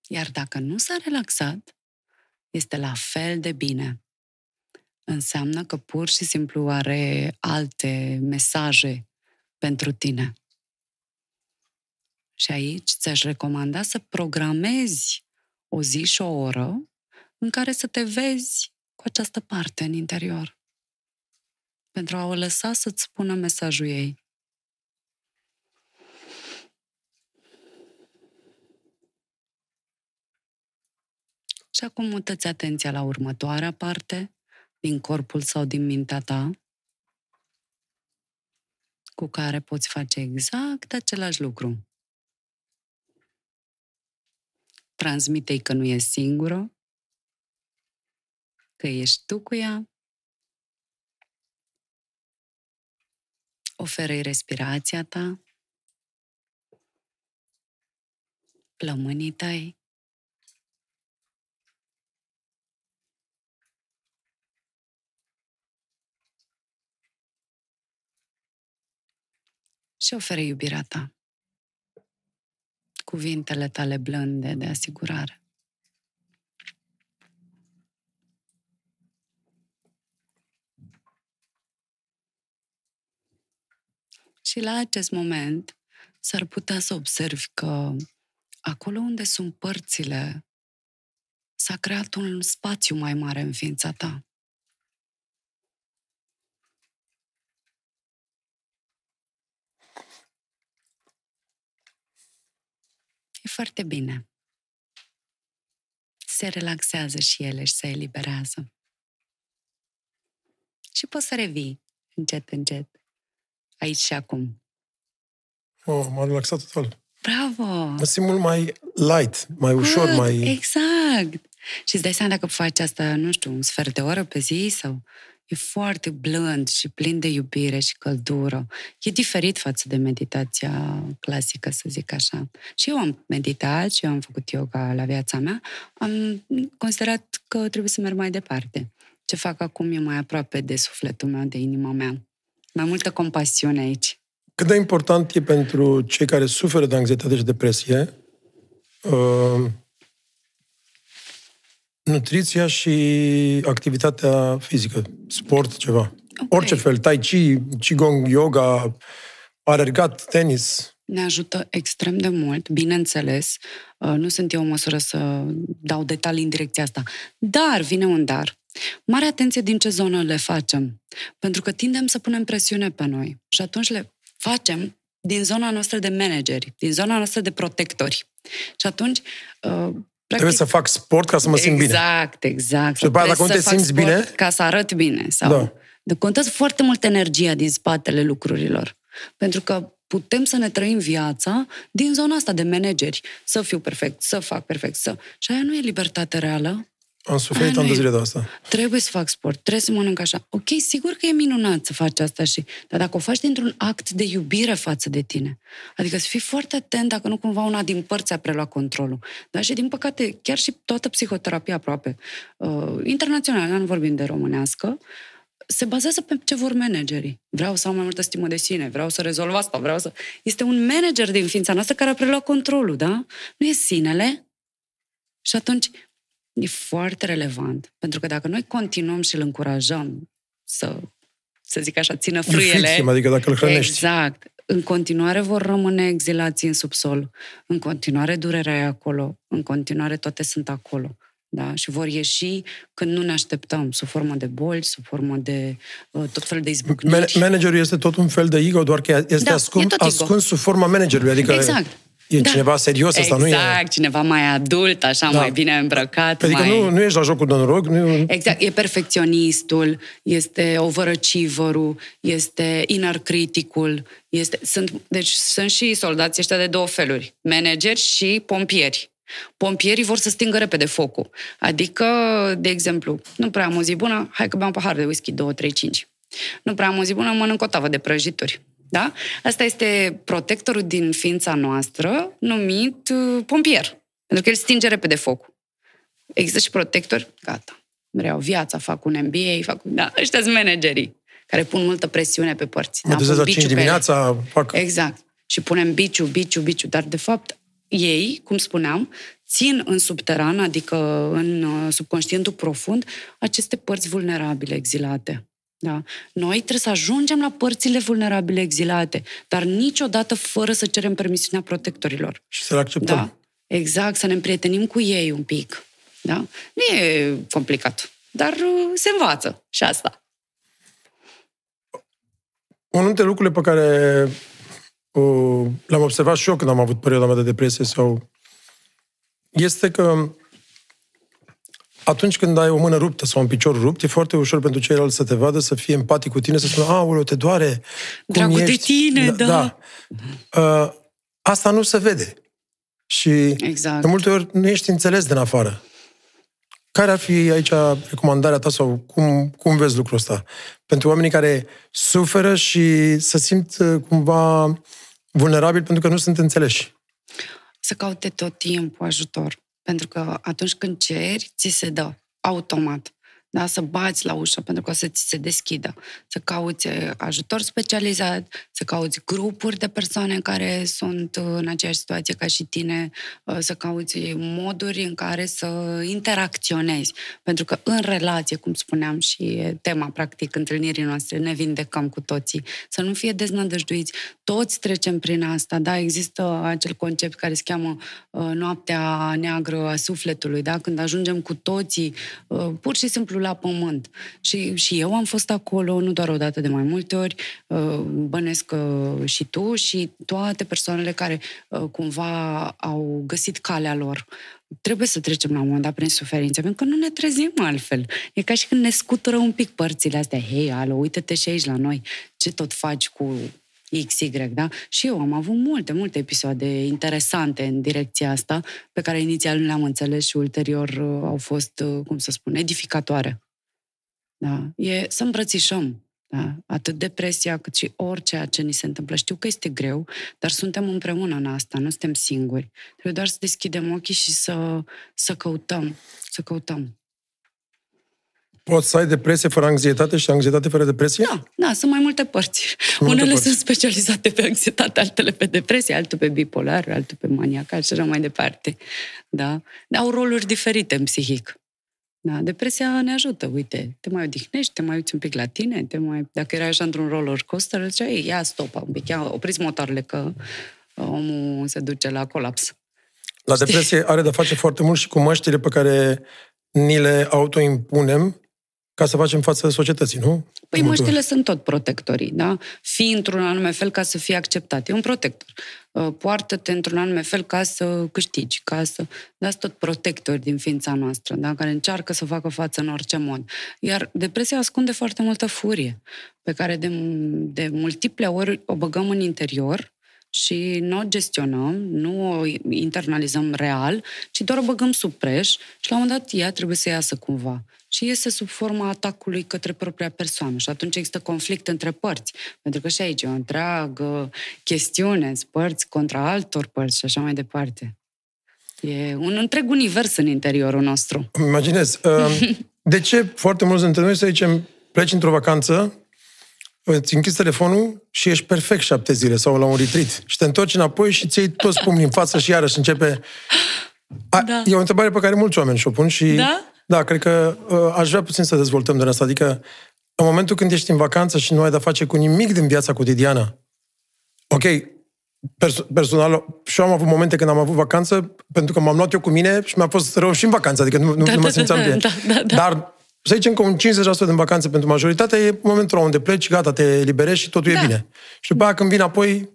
iar dacă nu s-a relaxat, este la fel de bine înseamnă că pur și simplu are alte mesaje pentru tine. Și aici ți-aș recomanda să programezi o zi și o oră în care să te vezi cu această parte în interior. Pentru a o lăsa să-ți spună mesajul ei. Și acum mută-ți atenția la următoarea parte, din corpul sau din mintea ta, cu care poți face exact același lucru. Transmite-i că nu e singură, că ești tu cu ea, oferă-i respirația ta, plămânii tăi, și ofere iubirea ta. Cuvintele tale blânde de asigurare. Și la acest moment s-ar putea să observi că acolo unde sunt părțile, s-a creat un spațiu mai mare în ființa ta. E foarte bine. Se relaxează și ele și se eliberează. Și poți să revii încet, încet. Aici și acum. Oh, m-a relaxat total. Bravo! Mă simt mult mai light, mai ușor, Good, mai... Exact! Și îți dai seama dacă faci asta, nu știu, un sfert de oră pe zi sau e foarte blând și plin de iubire și căldură. E diferit față de meditația clasică, să zic așa. Și eu am meditat și eu am făcut yoga la viața mea. Am considerat că trebuie să merg mai departe. Ce fac acum e mai aproape de sufletul meu, de inima mea. Mai multă compasiune aici. Cât de important e pentru cei care suferă de anxietate și depresie uh, nutriția și activitatea fizică, sport, ceva. Okay. Orice fel, tai chi, qigong, yoga, alergat, tenis. Ne ajută extrem de mult, bineînțeles. Uh, nu sunt eu o măsură să dau detalii în direcția asta. Dar, vine un dar. Mare atenție din ce zonă le facem. Pentru că tindem să punem presiune pe noi. Și atunci le facem din zona noastră de manageri, din zona noastră de protectori. Și atunci uh, Practic, Trebuie să fac sport ca să mă simt exact, bine. Exact, exact. Și după aceea, dacă nu te simți bine... Ca să arăt bine. Sau da. De contează foarte mult energia din spatele lucrurilor. Pentru că putem să ne trăim viața din zona asta de manageri. Să fiu perfect, să fac perfect, să... Și aia nu e libertate reală. Am suferit ani de zile de asta. Trebuie să fac sport, trebuie să mănânc așa. Ok, sigur că e minunat să faci asta și... Dar dacă o faci dintr-un act de iubire față de tine, adică să fii foarte atent dacă nu cumva una din părți a preluat controlul. Dar și din păcate, chiar și toată psihoterapia aproape, uh, internațională, nu vorbim de românească, se bazează pe ce vor managerii. Vreau să am mai multă stimă de sine, vreau să rezolv asta, vreau să... Este un manager din ființa noastră care a preluat controlul, da? Nu e sinele. Și atunci e foarte relevant. Pentru că dacă noi continuăm și îl încurajăm să, să zic așa, țină frâiele... Fixim, adică dacă îl hrănești. Exact. În continuare vor rămâne exilații în subsol. În continuare durerea e acolo. În continuare toate sunt acolo. Da? Și vor ieși când nu ne așteptăm, sub formă de boli, sub formă de uh, tot fel de izbucniri. Managerul este tot un fel de ego, doar că este da, ascuns, ascuns sub forma managerului. Adică exact. E da. cineva serios, asta nu e... Exact, cineva mai adult, așa, da. mai bine îmbrăcat. Adică mai... nu, nu ești la jocul de noroc. Nu... Exact, e perfecționistul, este overachiever este inner criticul, este... Sunt, deci sunt și soldații ăștia de două feluri, manageri și pompieri. Pompierii vor să stingă repede focul. Adică, de exemplu, nu prea am o zi bună, hai că beau un pahar de whisky, 2, 3, 5. Nu prea am o zi bună, mănânc o tavă de prăjituri. Da? Asta este protectorul din ființa noastră, numit uh, pompier. Pentru că el stinge repede focul. Există și protectori, gata. Vreau viața, fac un MBA, fac... Da, ăștia sunt managerii care pun multă presiune pe părți. Mă da, la 5 dimineața, fac... Exact. Și punem biciu, biciu, biciu. Dar, de fapt, ei, cum spuneam, țin în subteran, adică în uh, subconștientul profund, aceste părți vulnerabile, exilate. Da. Noi trebuie să ajungem la părțile vulnerabile exilate, dar niciodată fără să cerem permisiunea protectorilor. Și să le acceptăm. Da. Exact, să ne împrietenim cu ei un pic. Da? Nu e complicat, dar uh, se învață și asta. Unul dintre lucrurile pe care uh, l-am observat și eu când am avut perioada mea de depresie sau este că atunci când ai o mână ruptă sau un picior rupt, e foarte ușor pentru ceilalți să te vadă, să fie empatic cu tine, să spună, aoleu, te doare, cum Dragul ești? de tine, da. da. Uh, asta nu se vede. Și exact. de multe ori nu ești înțeles din afară. Care ar fi aici recomandarea ta sau cum, cum vezi lucrul ăsta? Pentru oamenii care suferă și se simt uh, cumva vulnerabili pentru că nu sunt înțeleși. Să caute tot timpul ajutor pentru că atunci când ceri, ți se dă automat da? să bați la ușă pentru că o să ți se deschidă, să cauți ajutor specializat, să cauți grupuri de persoane care sunt în aceeași situație ca și tine, uh, să cauți moduri în care să interacționezi. Pentru că în relație, cum spuneam și tema, practic, întâlnirii noastre, ne vindecăm cu toții. Să nu fie deznădăjduiți. Toți trecem prin asta, da? Există acel concept care se cheamă uh, noaptea neagră a sufletului, da? Când ajungem cu toții, uh, pur și simplu la pământ. Și, și eu am fost acolo, nu doar o dată, de mai multe ori, uh, bănesc că și tu și toate persoanele care uh, cumva au găsit calea lor. Trebuie să trecem la un moment dat prin suferință, pentru că nu ne trezim altfel. E ca și când ne scutură un pic părțile astea. Hei, alo, uite-te și aici la noi. Ce tot faci cu XY, da? Și eu am avut multe, multe episoade interesante în direcția asta, pe care inițial nu le-am înțeles și ulterior uh, au fost, cum să spun, edificatoare. Da? E să îmbrățișăm da? Atât depresia cât și orice ce ni se întâmplă. Știu că este greu, dar suntem împreună în asta, nu suntem singuri. Trebuie doar să deschidem ochii și să, să căutăm, să căutăm. Poți să ai depresie fără anxietate și anxietate fără depresie? Da, da, sunt mai multe părți. Mai Unele multe sunt specializate pe anxietate, altele pe depresie, altele pe bipolar, altele pe maniacal și așa mai departe. Da? Au roluri diferite în psihic. Da, depresia ne ajută, uite, te mai odihnești, te mai uiți un pic la tine, te mai... dacă erai așa într-un roller coaster, îți zicea, ia stopa un pic, ia, opriți motoarele că omul se duce la colaps. La depresie are de face foarte mult și cu măștile pe care ni le autoimpunem ca să facem față societății, nu? Păi măștile sunt tot protectorii, da? Fii într-un anume fel ca să fii acceptat. E un protector. Uh, poartă-te într-un anume fel ca să câștigi, ca să... Da, tot protectori din ființa noastră, da? Care încearcă să facă față în orice mod. Iar depresia ascunde foarte multă furie, pe care de, de multiple ori o băgăm în interior și nu o gestionăm, nu o internalizăm real, ci doar o băgăm sub preș și la un moment dat ea trebuie să iasă cumva. Și iese sub forma atacului către propria persoană. Și atunci există conflict între părți. Pentru că și aici e o întreagă chestiune, părți contra altor părți și așa mai departe. E un întreg univers în interiorul nostru. Imaginez. (laughs) Uh, de ce foarte mulți dintre noi să zicem pleci într-o vacanță îți închizi telefonul și ești perfect șapte zile sau la un retreat și te întorci înapoi și ți iei toți pumnii în față și iarăși începe... A, da. E o întrebare pe care mulți oameni și-o pun și... Da? Da, cred că uh, aș vrea puțin să dezvoltăm de asta. Adică, în momentul când ești în vacanță și nu ai de-a face cu nimic din viața cotidiană, ok, pers- personal, și eu am avut momente când am avut vacanță, pentru că m-am luat eu cu mine și mi-a fost rău și în vacanță, adică nu, nu, da, nu mă da, simțeam da, bine. Da, da, da. Dar să zicem că un 50% din vacanță pentru majoritatea e momentul unde pleci, gata, te eliberezi și totul da. e bine. Și după aia când vin apoi,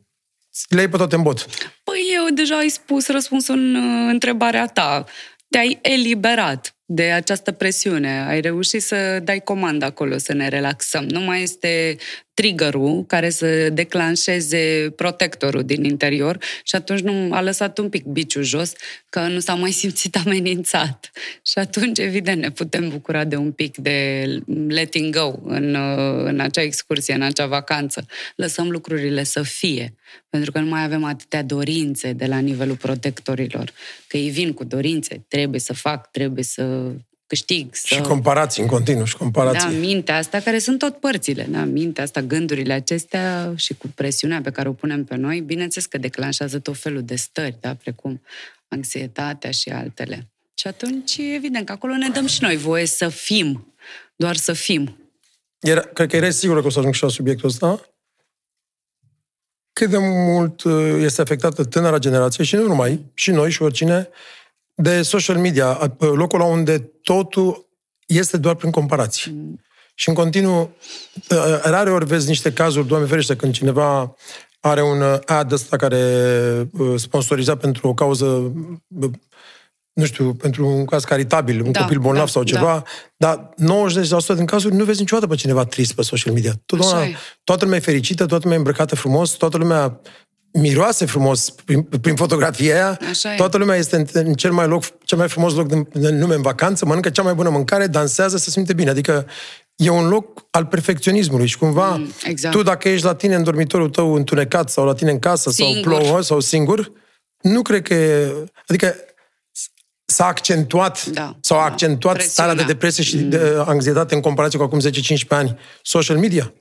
le iei pe toate în bot. Păi eu deja ai spus răspunsul în uh, întrebarea ta. Te-ai eliberat de această presiune. Ai reușit să dai comandă acolo, să ne relaxăm. Nu mai este triggerul care să declanșeze protectorul din interior și atunci nu a lăsat un pic biciul jos că nu s-a mai (laughs) simțit amenințat. Și atunci, evident, ne putem bucura de un pic de letting go în, în acea excursie, în acea vacanță. Lăsăm lucrurile să fie, pentru că nu mai avem atâtea dorințe de la nivelul protectorilor, că ei vin cu dorințe, trebuie să fac, trebuie să câștig. Să... Și comparații în continuu, și comparații. Da, mintea asta, care sunt tot părțile, da, mintea asta, gândurile acestea și cu presiunea pe care o punem pe noi, bineînțeles că declanșează tot felul de stări, da, precum anxietatea și altele. Și atunci, evident că acolo ne dăm și noi voie să fim, doar să fim. Era, cred că erai sigură că o să ajung și la subiectul ăsta. Cât de mult uh, este afectată tânăra generație și nu numai, și noi și oricine, de social media, locul la unde totul este doar prin comparații. Mm. Și în continuu, rare ori vezi niște cazuri, Doamne ferește, când cineva are un ad ăsta care sponsorizat pentru o cauză, nu știu, pentru un caz caritabil, un da, copil bolnav da, sau ceva, da. dar 90% din cazuri nu vezi niciodată pe cineva trist pe social media. Totdeauna, toată lumea e fericită, toată lumea e îmbrăcată frumos, toată lumea miroase frumos prin, prin fotografia aia. Așa Toată lumea este în, în cel mai loc, cel mai frumos loc din, din lume în vacanță, mănâncă cea mai bună mâncare, dansează, se simte bine. Adică e un loc al perfecționismului și cumva mm, exact. tu dacă ești la tine în dormitorul tău întunecat sau la tine în casă singur. sau plouă sau singur, nu cred că e, adică s-a accentuat da, sau a accentuat da, starea de depresie și mm. de anxietate în comparație cu acum 10-15 ani social media.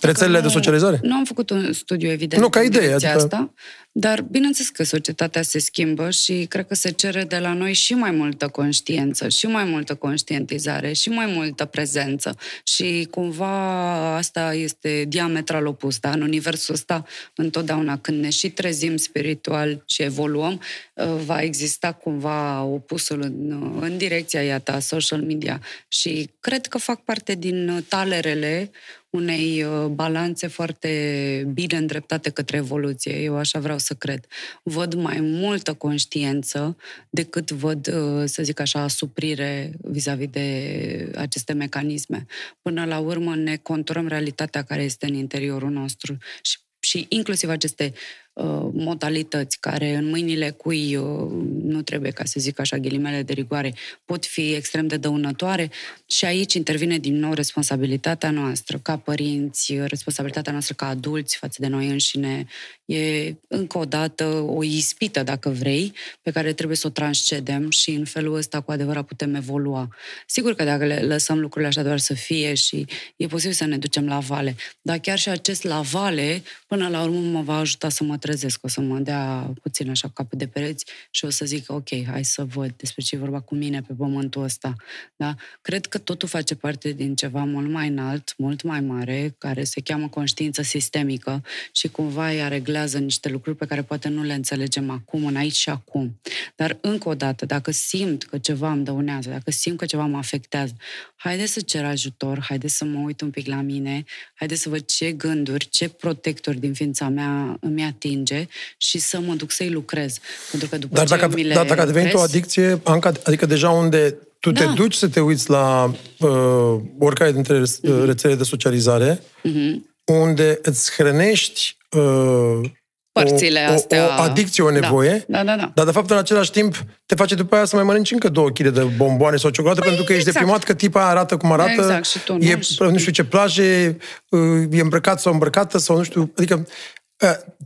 Rețelele de socializare? Nu am făcut un studiu, evident, nu, ca idee, adică... asta, dar bineînțeles că societatea se schimbă și cred că se cere de la noi și mai multă conștiență, și mai multă conștientizare, și mai multă prezență. Și cumva asta este diametral opus, da? În universul ăsta, întotdeauna când ne și trezim spiritual și evoluăm, uh, va exista cumva opusul în, în direcția iată social media. Și cred că fac parte din talerele unei uh, balanțe foarte bine îndreptate către evoluție. Eu așa vreau să cred. Văd mai multă conștiență decât văd, uh, să zic așa, asuprire vis-a-vis de aceste mecanisme. Până la urmă ne conturăm realitatea care este în interiorul nostru și, și inclusiv aceste Uh, modalități care în mâinile cui uh, nu trebuie, ca să zic așa, ghilimele de rigoare, pot fi extrem de dăunătoare și aici intervine din nou responsabilitatea noastră ca părinți, responsabilitatea noastră ca adulți față de noi înșine. E încă o dată o ispită, dacă vrei, pe care trebuie să o transcedem și în felul ăsta cu adevărat putem evolua. Sigur că dacă le lăsăm lucrurile așa doar să fie și e posibil să ne ducem la vale, dar chiar și acest la vale, până la urmă mă va ajuta să mă trezesc, o să mă dea puțin așa capul de pereți și o să zic, ok, hai să văd despre ce e vorba cu mine pe pământul ăsta. Da? Cred că totul face parte din ceva mult mai înalt, mult mai mare, care se cheamă conștiință sistemică și cumva ea reglează niște lucruri pe care poate nu le înțelegem acum, în aici și acum. Dar încă o dată, dacă simt că ceva îmi dăunează, dacă simt că ceva mă afectează, haide să cer ajutor, haide să mă uit un pic la mine, haide să văd ce gânduri, ce protectori din ființa mea îmi atinge și să mă duc să-i lucrez. Pentru că după dar ce dacă, mi le dar dacă a devenit lucrez, o adicție, Anca, adică deja unde tu Da. te duci să te uiți la uh, oricare dintre uh, rețele de socializare, Mhm. unde îți hrănești uh, Părțile o, astea. o, o adicție, o nevoie, Da, da, da. dar de fapt în același timp te face după aia să mai mănânci încă două kg de bomboane sau ciocolată pentru că ești exact. deprimat că tipa aia arată cum arată, Exact, și tu nu, e și- nu știu ce plaje, uh, e îmbrăcat sau îmbrăcată sau nu știu, adică uh,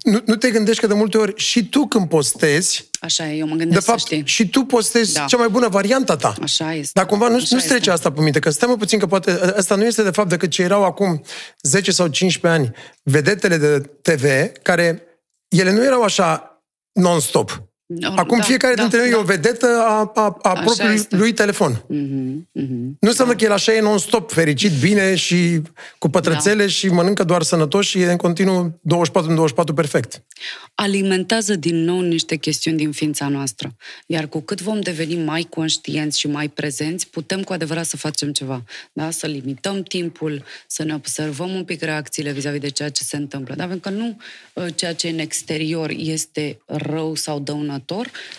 nu, nu te gândești că de multe ori și tu când postezi, Așa e, eu mă de gândesc fapt să știi. și tu postezi Da. cea mai bună varianta ta. Așa este. Dar cumva nu, Așa nu-ți trece este. asta pe minte, că stai mă puțin că poate asta nu este de fapt decât ce erau acum 10 sau 15 ani vedetele de TV, care ele nu erau așa non-stop. No, Acum da, fiecare da, dintre noi da. e o vedetă a, a, a Așa propriului este. lui telefon. Mhm, mhm. Nu înseamnă că el așa e non-stop, fericit, bine și cu pătrățele și mănâncă doar sănătos și e în continuu 24 în 24 perfect. alimentează din nou niște chestiuni din ființa noastră. Iar cu cât vom deveni mai conștienți și mai prezenți, putem cu adevărat să facem ceva. Da? Să limităm timpul, să ne observăm un pic reacțiile vis-a-vis de ceea ce se întâmplă. Da? Pentru că nu uh, ceea ce e în exterior este rău sau dăunător,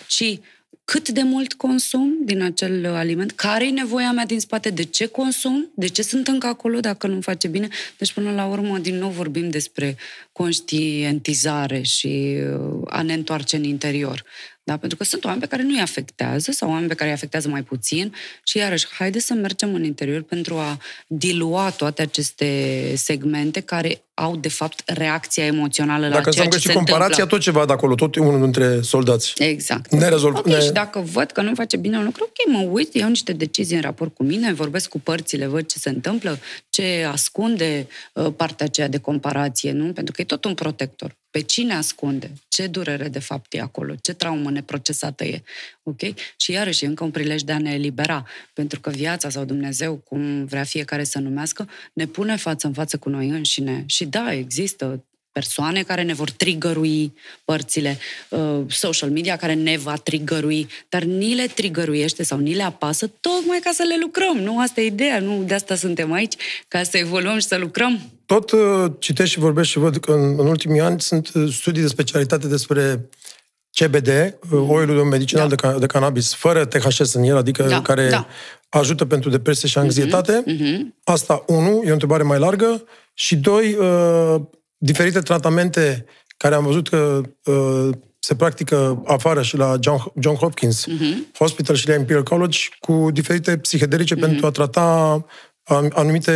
ci cât de mult consum din acel uh, aliment, care e nevoia mea din spate, de ce consum, de ce sunt încă acolo dacă nu-mi face bine. Deci până la urmă, din nou vorbim despre conștientizare și uh, a ne întoarce în interior. Da? Pentru că sunt oameni pe care nu îi afectează sau oameni pe care îi afectează mai puțin și iarăși, haide să mergem în interior pentru a dilua toate aceste segmente care au, de fapt, reacția emoțională la Dacă ceea înseamnă ce că și se comparația, întâmplă. tot ce văd acolo, tot e unul dintre soldați. Exact. Nerezolv- Ok, ne- și dacă văd că nu face bine un lucru, ok, mă uit, iau niște decizii în raport cu mine, vorbesc cu părțile, văd ce se întâmplă, ce ascunde uh, partea aceea de comparație, nu? Pentru că e tot un protector. Pe cine ascunde? Ce durere de fapt e acolo? Ce traumă neprocesată e? Ok? Și iarăși e încă un prilej de a ne elibera. Pentru că viața sau Dumnezeu, cum vrea fiecare să numească, ne pune față în față cu noi înșine. Și da, există persoane care ne vor trigărui părțile, uh, social media care ne va trigărui, dar ni le trigăruiește sau ni le apasă tocmai ca să le lucrăm. Nu asta e ideea, nu de asta suntem aici, ca să evoluăm și să lucrăm. Tot uh, citesc și vorbesc și văd că în, în ultimii ani sunt uh, studii de specialitate despre CBD, uh, oilul medicinal Da. de, ca, de cannabis, fără THC în el, adică Da, care da. Ajută pentru depresie și anxietate. Asta, unu, e o întrebare mai largă. Și doi, uh, diferite tratamente care am văzut că uh, se practică afară și la John, John Hopkins Hospital și la Imperial College cu diferite psihedelice pentru a trata am- anumite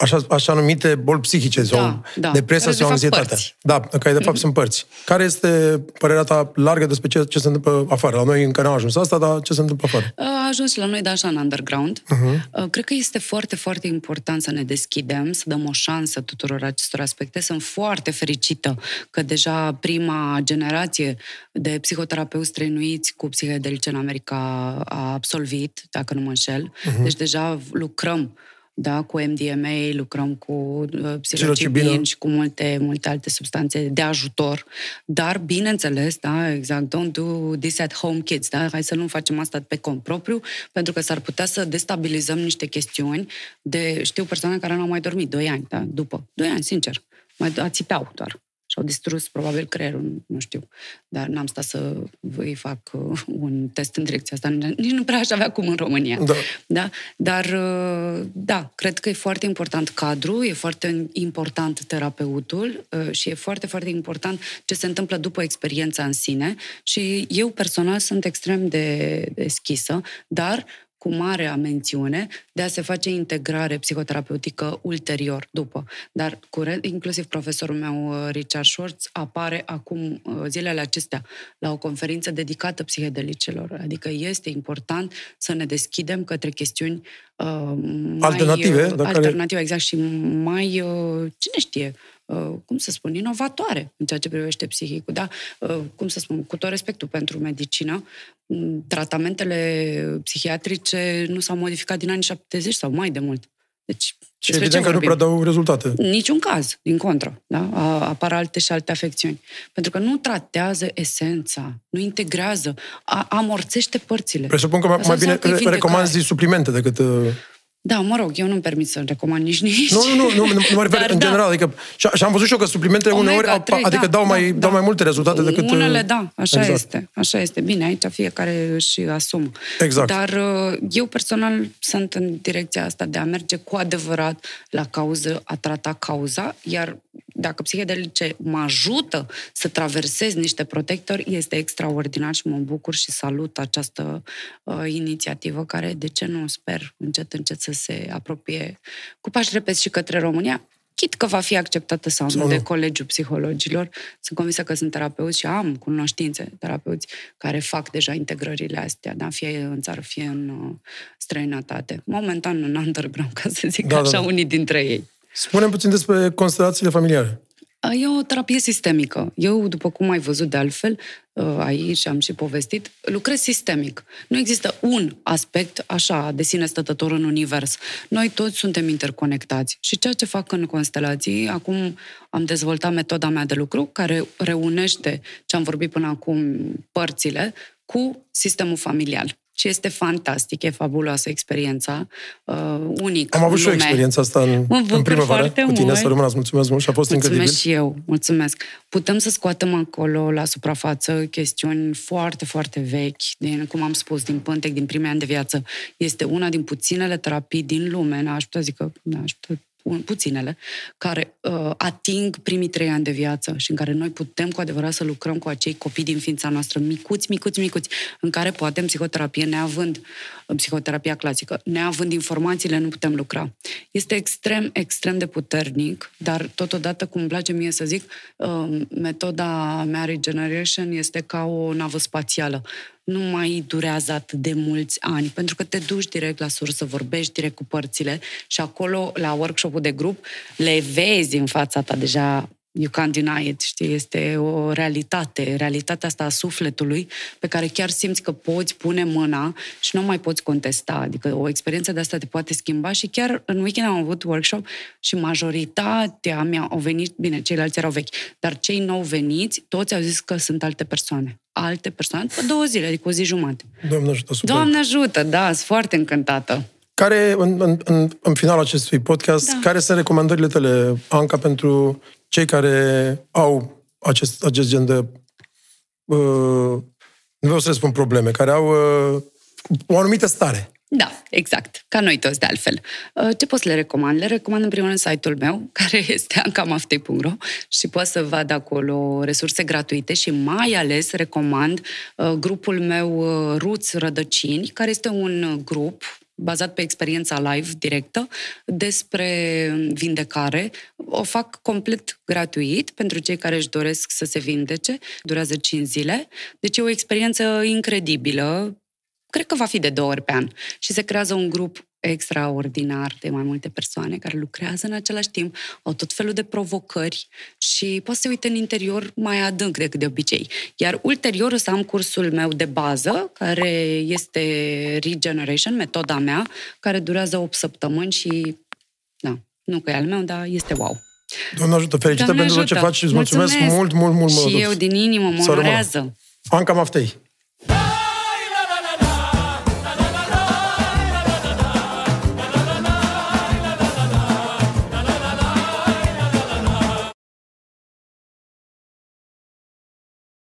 așa, așa numite boli psihice sau Da, da. depresia Care, de sau fapt, anxietatea. părți. Da, care de fapt sunt părți. Care este părerea ta largă despre ce, ce se întâmplă afară? La noi încă n-am ajuns asta, dar ce se întâmplă afară? A ajuns la noi, dar așa, în underground. Uh-huh. Cred că este foarte, foarte important să ne deschidem, să dăm o șansă tuturor acestor aspecte. Sunt foarte fericită că deja prima generație de psihoterapeuți străinuiți cu psihedelice în America a absolvit, dacă nu mă înșel. Uh-huh. Deci deja lucrăm da, cu MDMA, lucrăm cu uh, psilocibin Psilocibină. și cu multe, multe alte substanțe de ajutor. Dar, bineînțeles, da, exact, don't do this at home kids, da? Hai să nu facem asta pe cont propriu, pentru că s-ar putea să destabilizăm niște chestiuni de, știu persoane care nu au mai dormit doi ani, da, după. Doi ani, sincer. Mai ațipeau doar. Și-au distrus probabil creierul, nu știu. Dar n-am stat să îi fac uh, un test în direcția asta. Nici nu prea aș avea cum în România. Da. Da? Dar, uh, da, cred că e foarte important cadru, e foarte important terapeutul uh, și e foarte, foarte important ce se întâmplă după experiența în sine și eu personal sunt extrem de deschisă, dar cu marea mențiune de a se face integrare psihoterapeutică ulterior, după. Dar curent, inclusiv profesorul meu, uh, Richard Schwartz, apare acum, uh, zilele acestea, la o conferință dedicată psihedelicelor. Adică este important să ne deschidem către chestiuni uh, mai, Alternative, uh, dar care- alternative, exact, și mai, uh, cine știe, uh, cum să spun, inovatoare în ceea ce privește psihicul, da? Uh, cum să spun, cu tot respectul pentru medicină, m, tratamentele psihiatrice nu s-au modificat din anii 70 sau mai de mult. Deci, Și despre evident ce că nu vorbim? prea dau rezultate. Niciun caz, din contră. Da? A- Apar alte și alte afecțiuni. Pentru că nu tratează esența, nu integrează, a- amorțește părțile. Presupun că mai, Asta mai bine înseamnă că e re- recomanzi vindecare. suplimente decât... uh, Da, mă rog, eu nu-mi permit să recomand nici nici. Nu, nu, nu, nu, nu mă refer (laughs) Dar în da. general. Adică, și, și am văzut și eu că suplimentele uneori, au- Omega-3, adică da, dau, mai, da, dau da. mai multe rezultate decât... Unele, uh, da, așa exact. este. Așa este. Bine, aici fiecare își asumă. Exact. Dar uh, eu personal sunt în direcția asta de a merge cu adevărat la cauză, a trata cauza, iar dacă psihedelice mă ajută să traversez niște protectori, este extraordinar și mă bucur și salut această uh, inițiativă care, de ce nu, sper încet, încet să se apropie cu pași repezi și către România, chit că va fi acceptată sau Sau nu de nu. Colegiul Psihologilor. Sunt convinsă că sunt terapeuți și am cunoștințe terapeuți care fac deja integrările astea, da? fie în țară, fie în uh, străinătate. Momentan în underground, ca să zic Da, da, da, așa, da. unii dintre ei. Spune puțin despre constelațiile familiare. E o terapie sistemică. Eu, după cum ai văzut de altfel, uh, aici am și povestit, lucrez sistemic. Nu există un aspect așa de sine stătător în univers. Noi toți suntem interconectați. Și ceea ce fac în constelații, acum am dezvoltat metoda mea de lucru, care reunește ce am vorbit până acum, părțile, cu sistemul familial. Și este fantastic, e fabuloasă experiența, uh, unic Am avut în și eu lume. experiența asta în, Mă bucur în primăvară foarte cu tine, mult. să rămână, îți mulțumesc mult și a fost Mulțumesc incredibil. și eu, mulțumesc. Putem să scoatem acolo, la suprafață, chestiuni foarte, foarte vechi, din, cum am spus, din pântec, din primii ani de viață. Este una din puținele terapii din lume, n-aș putea zic că, n-aș putea, un- puținele, care uh, ating primii trei ani de viață și în care noi putem cu adevărat să lucrăm cu acei copii din ființa noastră, micuți, micuți, micuți, în care poate în psihoterapie, neavând, în psihoterapia clasică, neavând informațiile, nu putem lucra. Este extrem, extrem de puternic, dar totodată, cum îmi place mie să zic, uh, metoda mea Regeneration este ca o navă spațială nu mai durează atât de mulți ani, pentru că te duci direct la sursă, vorbești direct cu părțile și acolo, la workshop-ul de grup, le vezi în fața ta deja you can't deny it, știi, este o realitate, realitatea asta a sufletului pe care chiar simți că poți pune mâna și nu mai poți contesta, adică o experiență de asta te poate schimba și chiar în weekend am avut workshop și majoritatea mea au venit, bine, ceilalți erau vechi, dar cei nou veniți, toți au zis că sunt alte persoane. Alte persoane, după două zile, adică o zi jumate. Doamne ajută, super. Doamne ajută, da, sunt foarte încântată. Care, în, în, în, în finalul acestui podcast, Da. care sunt recomandările tale, Anca, pentru cei care au acest, acest gen de, uh, nu vreau să le spun probleme, care au uh, o anumită stare? Da, exact. Ca noi toți, de altfel. Uh, Ce pot să le recomand? Le recomand în primul rând site-ul meu, (laughs) care este ancamaftei.ro și poți să vadă acolo resurse gratuite și mai ales recomand uh, grupul meu uh, Ruți Rădăcini, care este un uh, grup bazat pe experiența live directă despre vindecare. O fac complet gratuit pentru cei care își doresc să se vindece. Durează 5 zile. Deci e o experiență incredibilă, cred că va fi de două ori pe an. Și se creează un grup extraordinar de mai multe persoane care lucrează în același timp, au tot felul de provocări și poate să uite în interior mai adânc decât de obicei. Iar ulterior o să am cursul meu de bază, care este Regeneration, metoda mea, care durează 8 săptămâni și, da, nu că e al meu, dar este wow. Doamne ajută, felicitări Doamne pentru tot ce ajută! faci și îți mulțumesc, Mulțumesc! mult, mult, mult. Și mult. eu din inimă mă Să rămână. onorează. Anca Maftei.